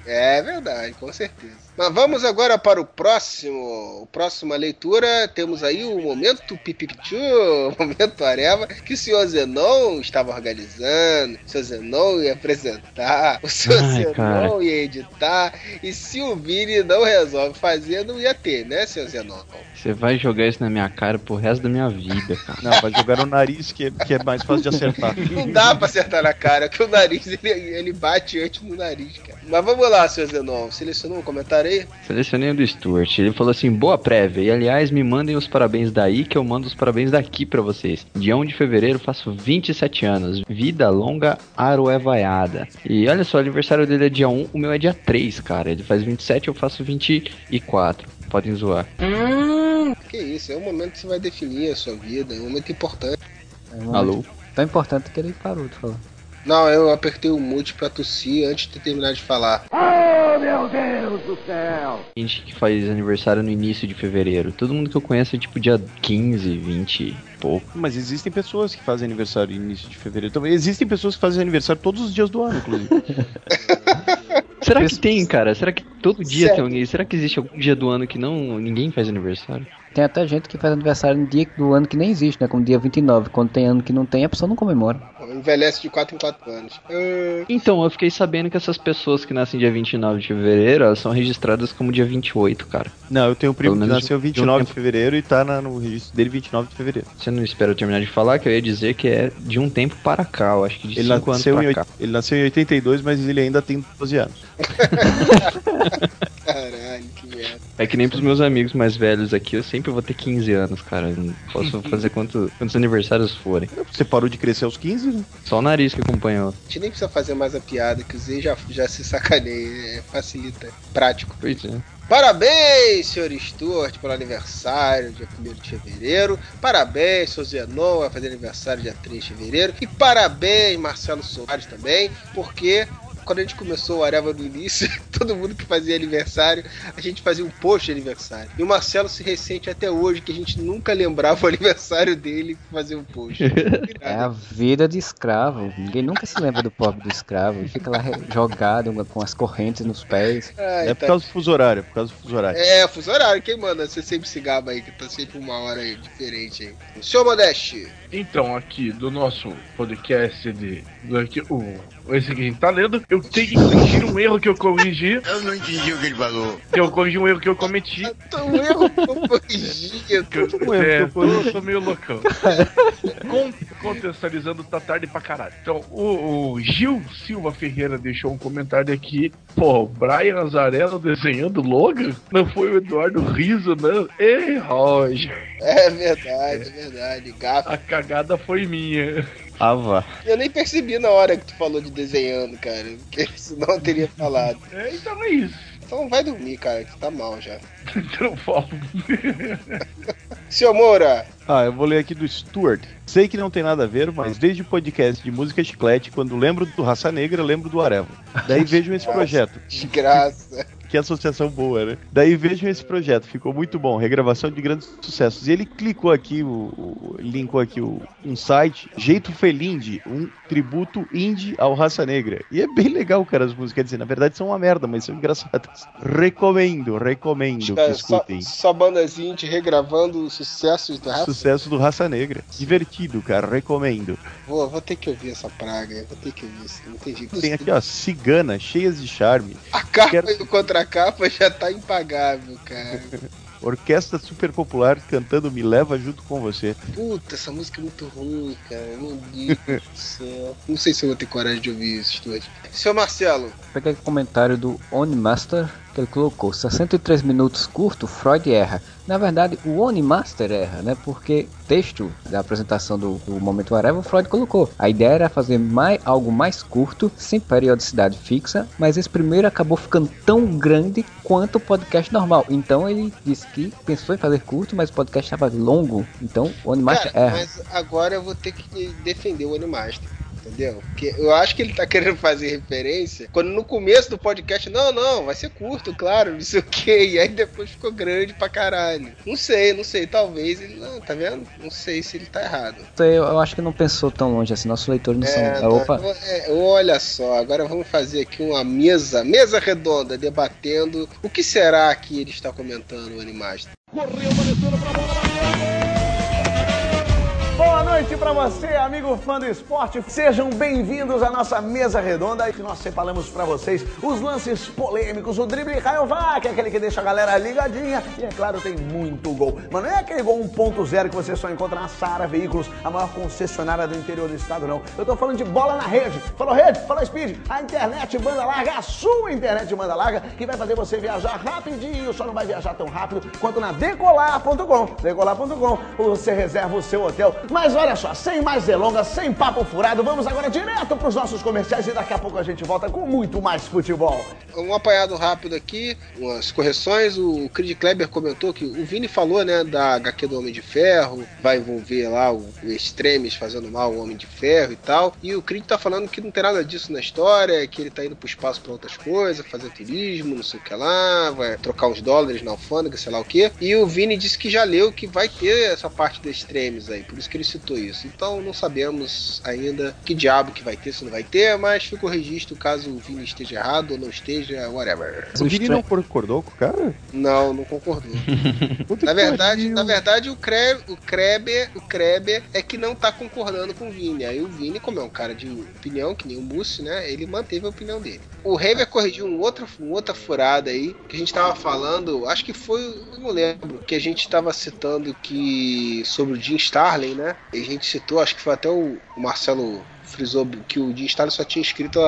É verdade, com certeza. Mas vamos agora para o próximo. Próxima leitura, temos aí o momento Pipipichu, o momento Areva, que o senhor Zenon estava organizando, o senhor Zenon ia apresentar, o senhor
Ai,
Zenon
cara.
ia editar, e se o Vini não resolve fazer, não ia ter, né, senhor Zenon?
Você vai jogar isso na minha cara pro resto da minha vida, cara.
Não, vai jogar no nariz que é, que é mais fácil de acertar.
Não dá pra acertar na cara, que o nariz ele, ele bate antes no nariz, cara. Mas vamos lá, senhor Zenon, selecionou um comentário aí?
Selecionei o do Stuart. Ele falou assim: boa prévia. E aliás, me mandem os parabéns daí que eu mando os parabéns daqui pra vocês. Dia 1 de fevereiro faço 27 anos. Vida longa, aroevaiada. E olha só, o aniversário dele é dia 1, o meu é dia 3, cara. Ele faz 27, eu faço 24. Podem zoar.
Que isso, é um momento que você vai definir a sua vida, é um momento importante.
É um momento
Alô?
Tão importante que ele parou de falar.
Não, eu apertei o mute pra tossir antes de terminar de falar.
Oh, meu Deus do céu!
Gente que faz aniversário no início de fevereiro. Todo mundo que eu conheço é tipo dia 15, 20 e pouco.
Mas existem pessoas que fazem aniversário no início de fevereiro. Também existem pessoas que fazem aniversário todos os dias do ano, inclusive.
Será que tem, cara? Será que todo dia
Sério?
tem alguém? Será que existe algum dia do ano que não ninguém faz aniversário?
Tem até gente que faz aniversário no dia do ano que nem existe, né? Como dia 29. Quando tem ano que não tem, a pessoa não comemora.
Envelhece de 4 em 4 anos. Ah,
Então, eu fiquei sabendo que essas pessoas que nascem dia 29 de fevereiro, elas são registradas como dia 28, cara.
Não, eu tenho um primo que nasceu
de um
29 de fevereiro e tá na- no registro dele 29 de fevereiro.
Você não espera eu terminar de falar, que eu ia dizer que é de um tempo para cá, eu acho que de
Ele
5 anos
nasceu, em,
pra
oit-
cá.
ele nasceu em 82, mas ele ainda tem 12 anos.
Caralho, que merda.
É que nem pros meus amigos mais velhos aqui, eu sempre vou ter 15 anos, cara. Eu não posso fazer quanto- quantos aniversários forem.
Você parou de crescer aos 15, né?
Só o nariz que acompanhou.
A gente nem precisa fazer mais a piada, que o Zé já, já se sacaneia, é, facilita, é prático.
Pois é.
Parabéns, senhor Stuart, pelo aniversário, dia 1 de fevereiro. Parabéns, senhor Zenon, vai fazer aniversário dia 3 de fevereiro. E parabéns, Marcelo Soares também, porque quando a gente começou o Areva no início, todo mundo que fazia aniversário, a gente fazia um post de aniversário. E o Marcelo se ressente até hoje, que a gente nunca lembrava o aniversário dele fazer um post.
É a vida de escravo. Ninguém nunca se lembra do pobre do escravo. Ele fica lá jogado com as correntes nos pés.
Ai,
é por
tá-
causa do fuso horário, é por causa do fuso horário.
É, fuso horário, quem manda? Você sempre se gaba aí, que tá sempre uma hora aí diferente aí. Senhor Modeste,
Então, aqui do nosso podcast de. Do, aqui, o, esse que a gente tá lendo, eu tenho que corrigir um erro que eu corrigi.
Eu não entendi o que ele falou.
Eu corrigi um erro que eu cometi.
um erro que eu corrigi.
Eu,
erro
é,
que eu corrigi.
tô, tô meio loucão. Con- contextualizando, tá tarde pra caralho. Então, o, o Gil Silva Ferreira deixou um comentário aqui. Pô, o Brian Azarello desenhando Logan? Não foi o Eduardo Riso, não? Ei, Roger.
É verdade, é verdade. Gato.
A cagada foi minha.
Ava.
Eu nem percebi na hora que tu falou de desenhando, cara. Porque senão eu teria falado.
É, então é isso.
Então vai dormir, cara, que tá mal já.
Então falo.
Seu Moura,
Ah, eu vou ler aqui do Stuart. Sei que não tem nada a ver, mas desde o podcast de música chiclete, quando lembro do Raça Negra, lembro do Areva. Daí vejam esse projeto.
de graça.
Que associação boa, né? Daí vejam esse projeto, ficou muito bom. Regravação de grandes sucessos. E ele clicou aqui, o, o- linkou aqui o, um site, Jeito Felinde, um tributo indie ao Raça Negra. E é bem legal, cara, as músicas. Quer dizer, na verdade são uma merda, mas são engraçadas. Recomendo, recomendo que
só,
escutem.
só bandazinha te regravando os sucessos do Rafa.
Sucesso do Raça Negra. Divertido, cara, recomendo.
Vou, vou ter que ouvir essa praga, vou ter que ouvir isso, não tem jeito.
Tem aqui, ó, Cigana, cheias de charme.
A capa
Quero-
e o contracapa já tá impagável, cara.
Orquestra super popular cantando Me Leva Junto com Você.
Puta, essa música é muito ruim, cara. Meu Deus do céu. Não sei se eu vou ter coragem de ouvir isso, Stuart. Seu Marcelo,
Peguei o comentário do Onimaster, que ele colocou 63 minutos curto, Freud erra. Na verdade, o Onimaster erra, né? Porque texto da apresentação do, do Momento Areva, o Freud colocou. A ideia era fazer mais, algo mais curto, sem periodicidade fixa, mas esse primeiro acabou ficando tão grande quanto o podcast normal. Então ele disse que pensou em fazer curto, mas o podcast estava longo. Então o Onimaster
cara,
erra.
mas agora eu vou ter que defender o Animaster. Entendeu? Porque eu acho que ele tá querendo fazer referência quando no começo do podcast, não, não, vai ser curto, claro, não sei o que, e aí depois ficou grande pra caralho. Não sei, não sei, talvez ele. Não, tá vendo? Não sei se ele tá errado.
Então, Eu, eu acho que não pensou tão longe assim. Nossos leitores não
É,
são. Opa,
não, é, olha só, agora vamos fazer aqui uma mesa, mesa redonda, debatendo o que será que ele está comentando, o Animaster.
Boa noite pra você, amigo fã do esporte. Sejam bem-vindos à nossa mesa redonda que nós separamos pra vocês os lances polêmicos, o drible Rayovac, aquele que deixa a galera ligadinha e, é claro, tem muito gol. Mas não é aquele gol 1.0 que você só encontra na Sara Veículos, a maior concessionária do interior do estado, não. Eu tô falando de bola na rede. Falou rede, falou speed, a internet banda larga, a sua internet banda larga, que vai fazer você viajar rapidinho, só não vai viajar tão rápido quanto na decolar.com. Decolar.com, você reserva o seu hotel. Mas olha só, sem mais delongas, sem papo furado, vamos agora direto pros nossos comerciais e daqui a pouco a gente volta com muito mais futebol.
Um apanhado rápido aqui, umas correções. O Creed Kleber comentou que o Vini falou, né, da HQ do Homem de Ferro, vai envolver lá o, o Extremes fazendo mal ao Homem de Ferro e tal. E o Creed tá falando que não tem nada disso na história, que ele tá indo pro espaço pra outras coisas, fazer turismo, não sei o que lá, vai trocar uns dólares na alfândega, sei lá o que. E o Vini disse que já leu que vai ter essa parte do Extremes aí, por isso que ele citou isso. Então não sabemos ainda que diabo que vai ter, se não vai ter, mas fica o registro caso o Vini esteja errado ou não esteja, whatever.
O Vini não concordou com o cara?
Não, não concordou. na verdade, na verdade o Kreber, o Kreber, o Kreber é que não tá concordando com o Vini. Aí o Vini, como é um cara de opinião, que nem o Múcio, né? Ele manteve a opinião dele. O Hever corrigiu um outro, uma outra furada aí, que a gente tava falando, acho que foi, não lembro, que a gente tava citando que sobre o Jim Starlin, né? E a gente citou, acho que foi até o Marcelo frisou que o Jim Starlin só tinha escrito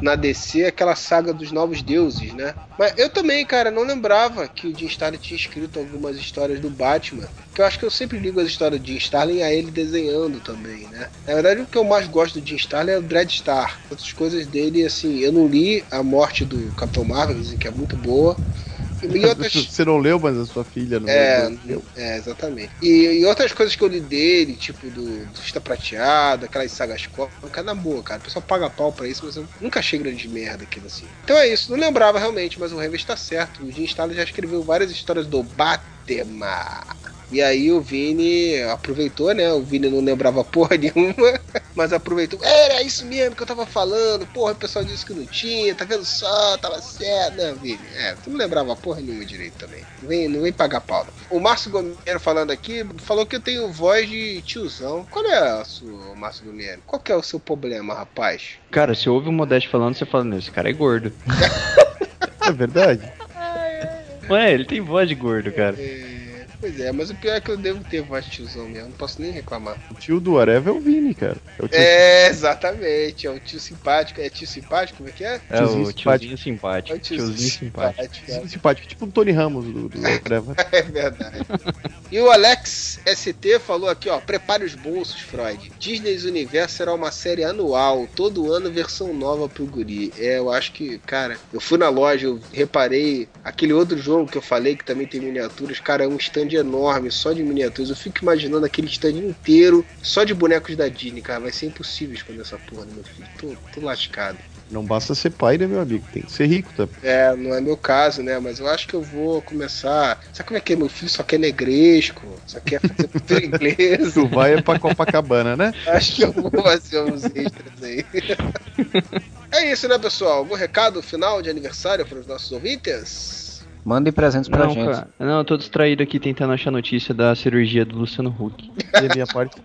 na DC aquela saga dos novos deuses, né? Mas eu também, cara, não lembrava que o Jim Starlin tinha escrito algumas histórias do Batman. Que eu acho que eu sempre ligo as histórias do Jim Starlin a ele desenhando também, né? Na verdade, o que eu mais gosto do Jim Starlin é o Dreadstar. Outras coisas dele, assim, eu não li a morte do Capitão Marvel, dizem que é muito boa. E outras...
Você não leu, mas a sua filha não
É,
leu.
é, exatamente. E, e outras coisas que eu li dele, tipo do Vista Prateada, aquelas sagas cómicas, na boa, cara. O pessoal paga pau pra isso, mas eu nunca achei grande merda aquilo assim. Então é isso, não lembrava realmente, mas o Revis tá certo. O Jim Starlin já escreveu várias histórias do Batman. E aí o Vini aproveitou, né? O Vini não lembrava porra nenhuma, mas aproveitou. Era isso mesmo que eu tava falando. Porra, o pessoal disse que não tinha, tá vendo só, tava certo. Não, Vini, é, tu não lembrava porra nenhuma direito também. Não vem, não vem pagar pau. não. O Márcio Gomeiro falando aqui, falou que eu tenho voz de tiozão. Qual é a sua, Márcio Gomeiro? Qual que é o seu problema, rapaz?
Cara, se ouve o Modeste falando, você fala, esse cara é gordo.
É verdade?
Ué, ele tem voz de gordo, cara.
Pois é, mas o pior é que eu devo ter voz de tiozão mesmo, não posso nem reclamar.
O tio do Areva é o Vini, cara. É o tio
É, exatamente, é o tio simpático. É tio simpático, como é que é?
É
Tiozinho
o tiozinho simpático.
É o tiozinho
Tiozinho simpático.
simpático.
simpático, tipo o Tony Ramos do, do Areva.
É verdade. E o Alex ST falou aqui, ó, prepare os bolsos, Freud. Disney's Universo será uma série anual, todo ano versão nova pro guri. É, eu acho que, cara, eu fui na loja, eu reparei aquele outro jogo que eu falei que também tem miniaturas, cara, é um stand enorme, só de miniaturas. Eu fico imaginando aquele stand inteiro só de bonecos da Disney, cara, vai ser impossível esconder essa porra, né, meu filho? Tô, tô lascado.
Não basta ser pai, né, meu amigo? Tem que ser rico, tá?
É, não é meu caso, né? Mas eu acho que eu vou começar. Sabe como é que é? Meu filho só quer negresco, só quer fazer cultura inglesa.
Tu vai é pra Copacabana, né?
Acho que eu vou fazer uns extras aí. É isso, né, pessoal? Algum recado final de aniversário para os nossos ouvintes?
Mandem presentes pra
Não,
gente.
cara. Não, eu tô distraído aqui tentando achar notícia da cirurgia do Luciano Huck.
E a minha parte.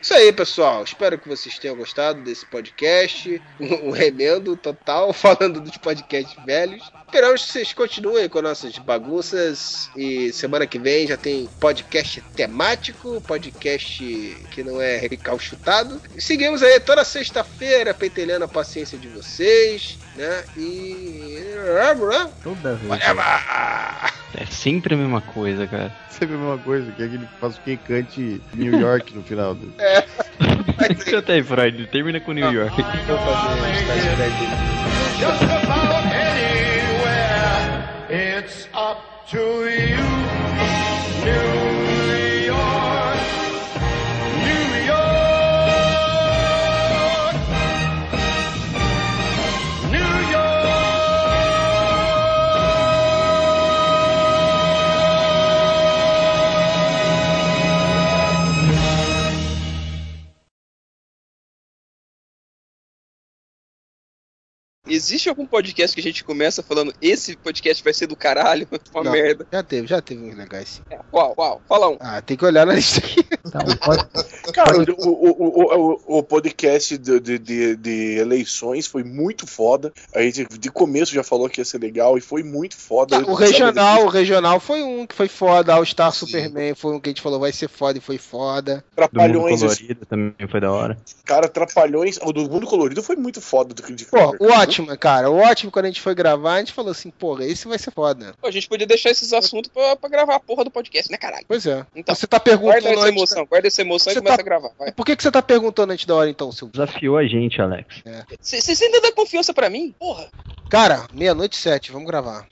Isso aí, pessoal. Espero que vocês tenham gostado desse podcast. Um remendo total, falando dos podcasts velhos. Esperamos que vocês continuem com nossas bagunças. E semana que vem já tem podcast temático, podcast que não é recalchutado. E seguimos aí toda sexta-feira, pentelhando a paciência de vocês, né? E.
Toda vez.
É sempre a mesma coisa, cara.
Sempre a mesma coisa, que é aquele que faz o que cante New York no final. Do...
É.
Canta aí, Freud. Termina com New York.
Just about anywhere. It's up to you. New
Existe algum podcast que a gente começa falando esse podcast vai ser do caralho? Uma
Não,
merda.
Já teve, já teve uns legais sim.
É, qual, qual? Fala um.
Ah, tem que olhar na lista aqui.
Cara, o, o, o, o, podcast de, de, de, de eleições foi muito foda. A gente de começo já falou que ia ser legal e foi muito foda.
O regional, o regional foi um que foi foda. All Star Superman foi um que a gente falou vai ser foda e foi foda.
Trapalhões,
do mundo
assim,
colorido também foi da hora.
cara, Trapalhões. O do Mundo Colorido foi muito foda do Kid
Pô, o ótimo, cara. O ótimo quando a gente foi gravar, a gente falou assim, porra, esse vai ser foda.
Pô, a gente podia deixar esses assuntos pra, pra gravar a porra do podcast, né, caralho?
Pois é.
Então,
Você tá perguntando
Guarda essa emoção, guarda essa emoção
Você
e começa
tá-
a gravar. Vai.
Por que, que você tá perguntando antes da hora, então, seu?
Desafiou a gente, Alex.
Você ainda dá confiança pra mim? Porra.
Cara, meia-noite e sete, vamos gravar.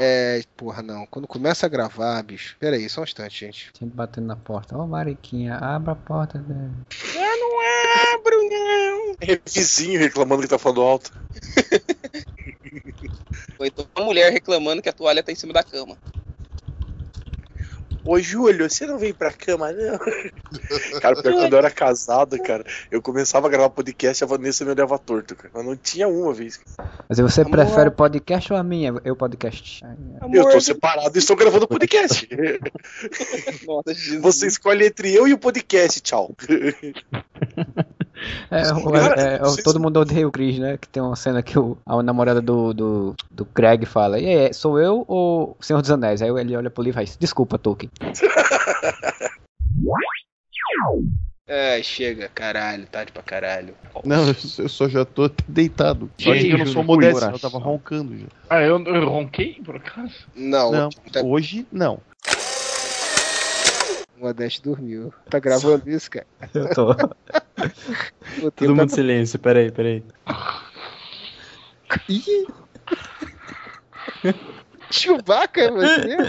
É, porra, não. Quando começa a gravar, bicho. Pera aí, só um instante, gente.
Sempre batendo na porta. Ô, Mariquinha, abra a porta. Né?
Eu não abro, não.
É vizinho reclamando que tá falando alto.
Ou então uma mulher reclamando que a toalha tá em cima da cama.
Ô, Júlio, você não vem pra cama, não? Cara, pior que quando eu era casado, cara, eu começava a gravar podcast e a Vanessa me olhava torto, cara. Mas não tinha uma vez.
Mas você prefere o podcast ou a minha? Eu podcast.
Eu tô separado e estou gravando podcast.
Nossa.
Você escolhe entre eu e o podcast, tchau.
É, o- é, é, todo mundo odeia o Chris, né? Que tem uma cena que o, a namorada do, do, do Craig fala: E aí, sou eu ou o Senhor dos Anéis? Aí ele olha pro livro e faz: Desculpa, Tolkien.
É, chega, caralho, tarde pra caralho.
Não, eu, só já tô deitado. Só que eu não sou modesto, eu tava roncando já.
Ah, eu, eu ronquei, por acaso?
Não,
Não, hoje não.
O Modeste dormiu. Tá gravando isso, cara?
Eu tô.
Todo mundo em silêncio, peraí, peraí.
Chewbacca é você?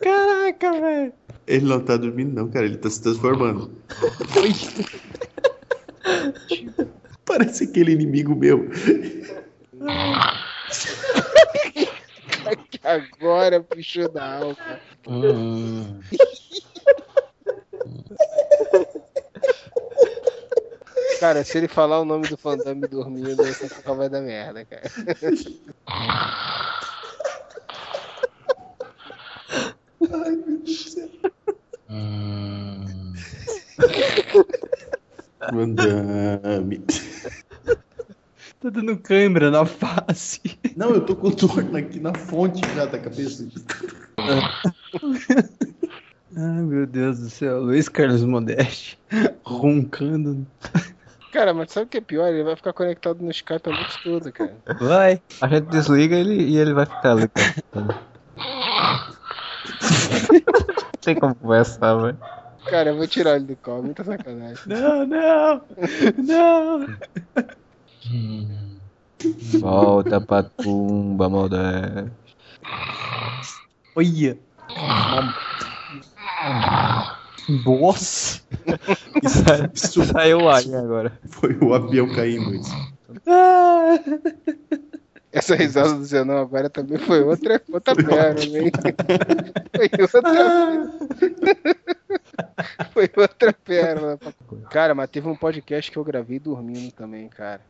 Caraca, velho.
Ele não tá dormindo, não, cara. Ele tá se transformando. Parece aquele inimigo meu.
Agora puxou da alma. Cara, se ele falar o nome do Fandame dormindo, aí essa porra vai dar merda, cara.
Ai, meu Deus do céu. Mandame.
Tá dando câimbra na face.
Não, eu tô com dor aqui na fonte já da cabeça.
Ai, meu Deus do céu. Luiz Carlos Modeste roncando.
Cara, mas sabe o que é pior? Ele vai ficar conectado no Skype a noite toda, cara.
Vai. A gente desliga ele e ele vai ficar ali. tem como conversar, velho.
Cara, eu vou tirar ele do call, muita sacanagem.
Não, não, não.
Volta pra tumba, Modeste.
Olha. Nossa.
Isso saiu o ar agora.
Foi o avião caindo. Isso.
Essa risada do Zenão agora também foi outra, outra pérola, hein? Foi outra Foi outra pérola. Cara, mas teve um podcast que eu gravei dormindo também, cara.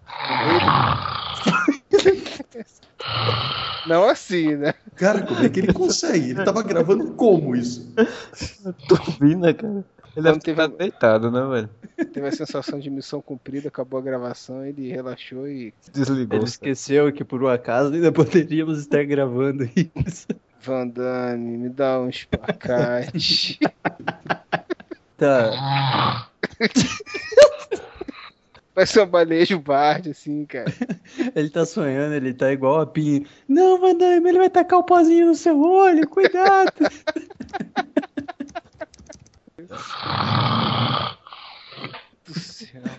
Não assim, né?
Cara, como é que ele consegue? Ele tava gravando como isso?
Turbina, cara. Ele deve
teve-
deitado, né, velho?
Teve a sensação de missão cumprida, acabou a gravação, ele relaxou e
Desligou.
Ele esqueceu que por um acaso ainda poderíamos estar gravando isso.
Van Damme, me dá um espacate.
Tá.
Vai ser um balejo Bard, assim, cara.
Ele tá sonhando, ele tá igual a Pinho. Não, Madame, ele vai tacar o pozinho no seu olho, cuidado.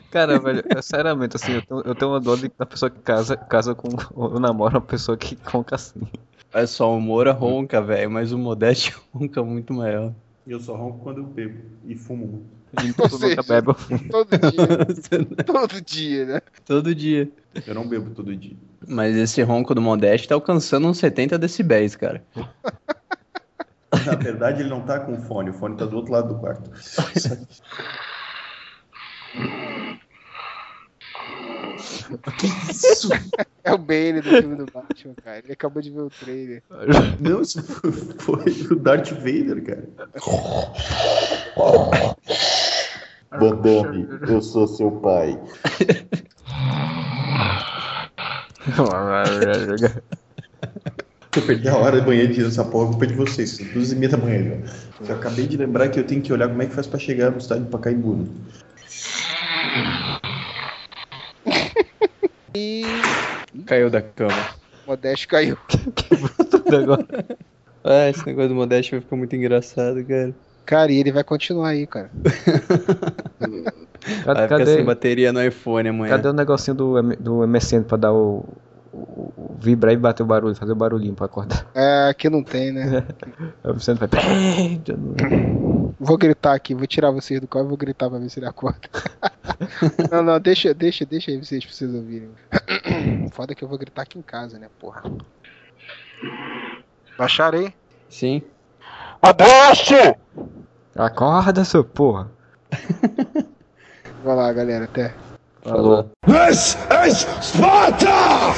Cara, velho, eu, sinceramente, assim, eu tenho, eu tenho uma dor de da pessoa que casa, casa com ou namora uma pessoa que conca assim.
É só o Moura ronca, velho, mas o Modeste ronca muito maior.
Eu só ronco quando eu bebo e fumo muito.
Ou seja, todo dia. todo dia, né?
Todo dia.
Eu não bebo todo dia.
Mas esse ronco do Modeste tá alcançando uns 70 decibéis, cara.
Na verdade, ele não tá com fone. O fone tá do outro lado do quarto. Isso.
É o Bane do filme do Batman, cara. Ele acabou de ver o trailer.
Não, isso foi o Darth Vader, cara. Van eu sou seu pai. Se eu perder a hora de manhã de ir nessa porra, eu vou pedir vocês. São duas e meia da manhã já. Eu acabei de lembrar que eu tenho que olhar como é que faz pra chegar no estádio de Pacaembu.
E
Caiu da cama.
o Modesto caiu.
Ah, esse negócio do Modeste vai ficar muito engraçado, cara.
Cara, e ele vai continuar aí, cara.
Vai ficar
cadê-
sem bateria no iPhone amanhã.
Cadê o negocinho do, do MSN pra dar o, o, o vibrar e bater o barulho, fazer o barulhinho pra acordar?
É, aqui não tem, né?
O MSN vai.
Vou gritar aqui, vou tirar vocês do carro e vou gritar pra ver se ele acorda. não, não, deixa, deixa, deixa aí vocês pra vocês ouvirem. Foda que eu vou gritar aqui em casa, né, porra. Baixaram aí?
Sim.
Abaixo!
Acorda, seu porra.
Vai lá, galera, até.
Falou.
This is Sparta!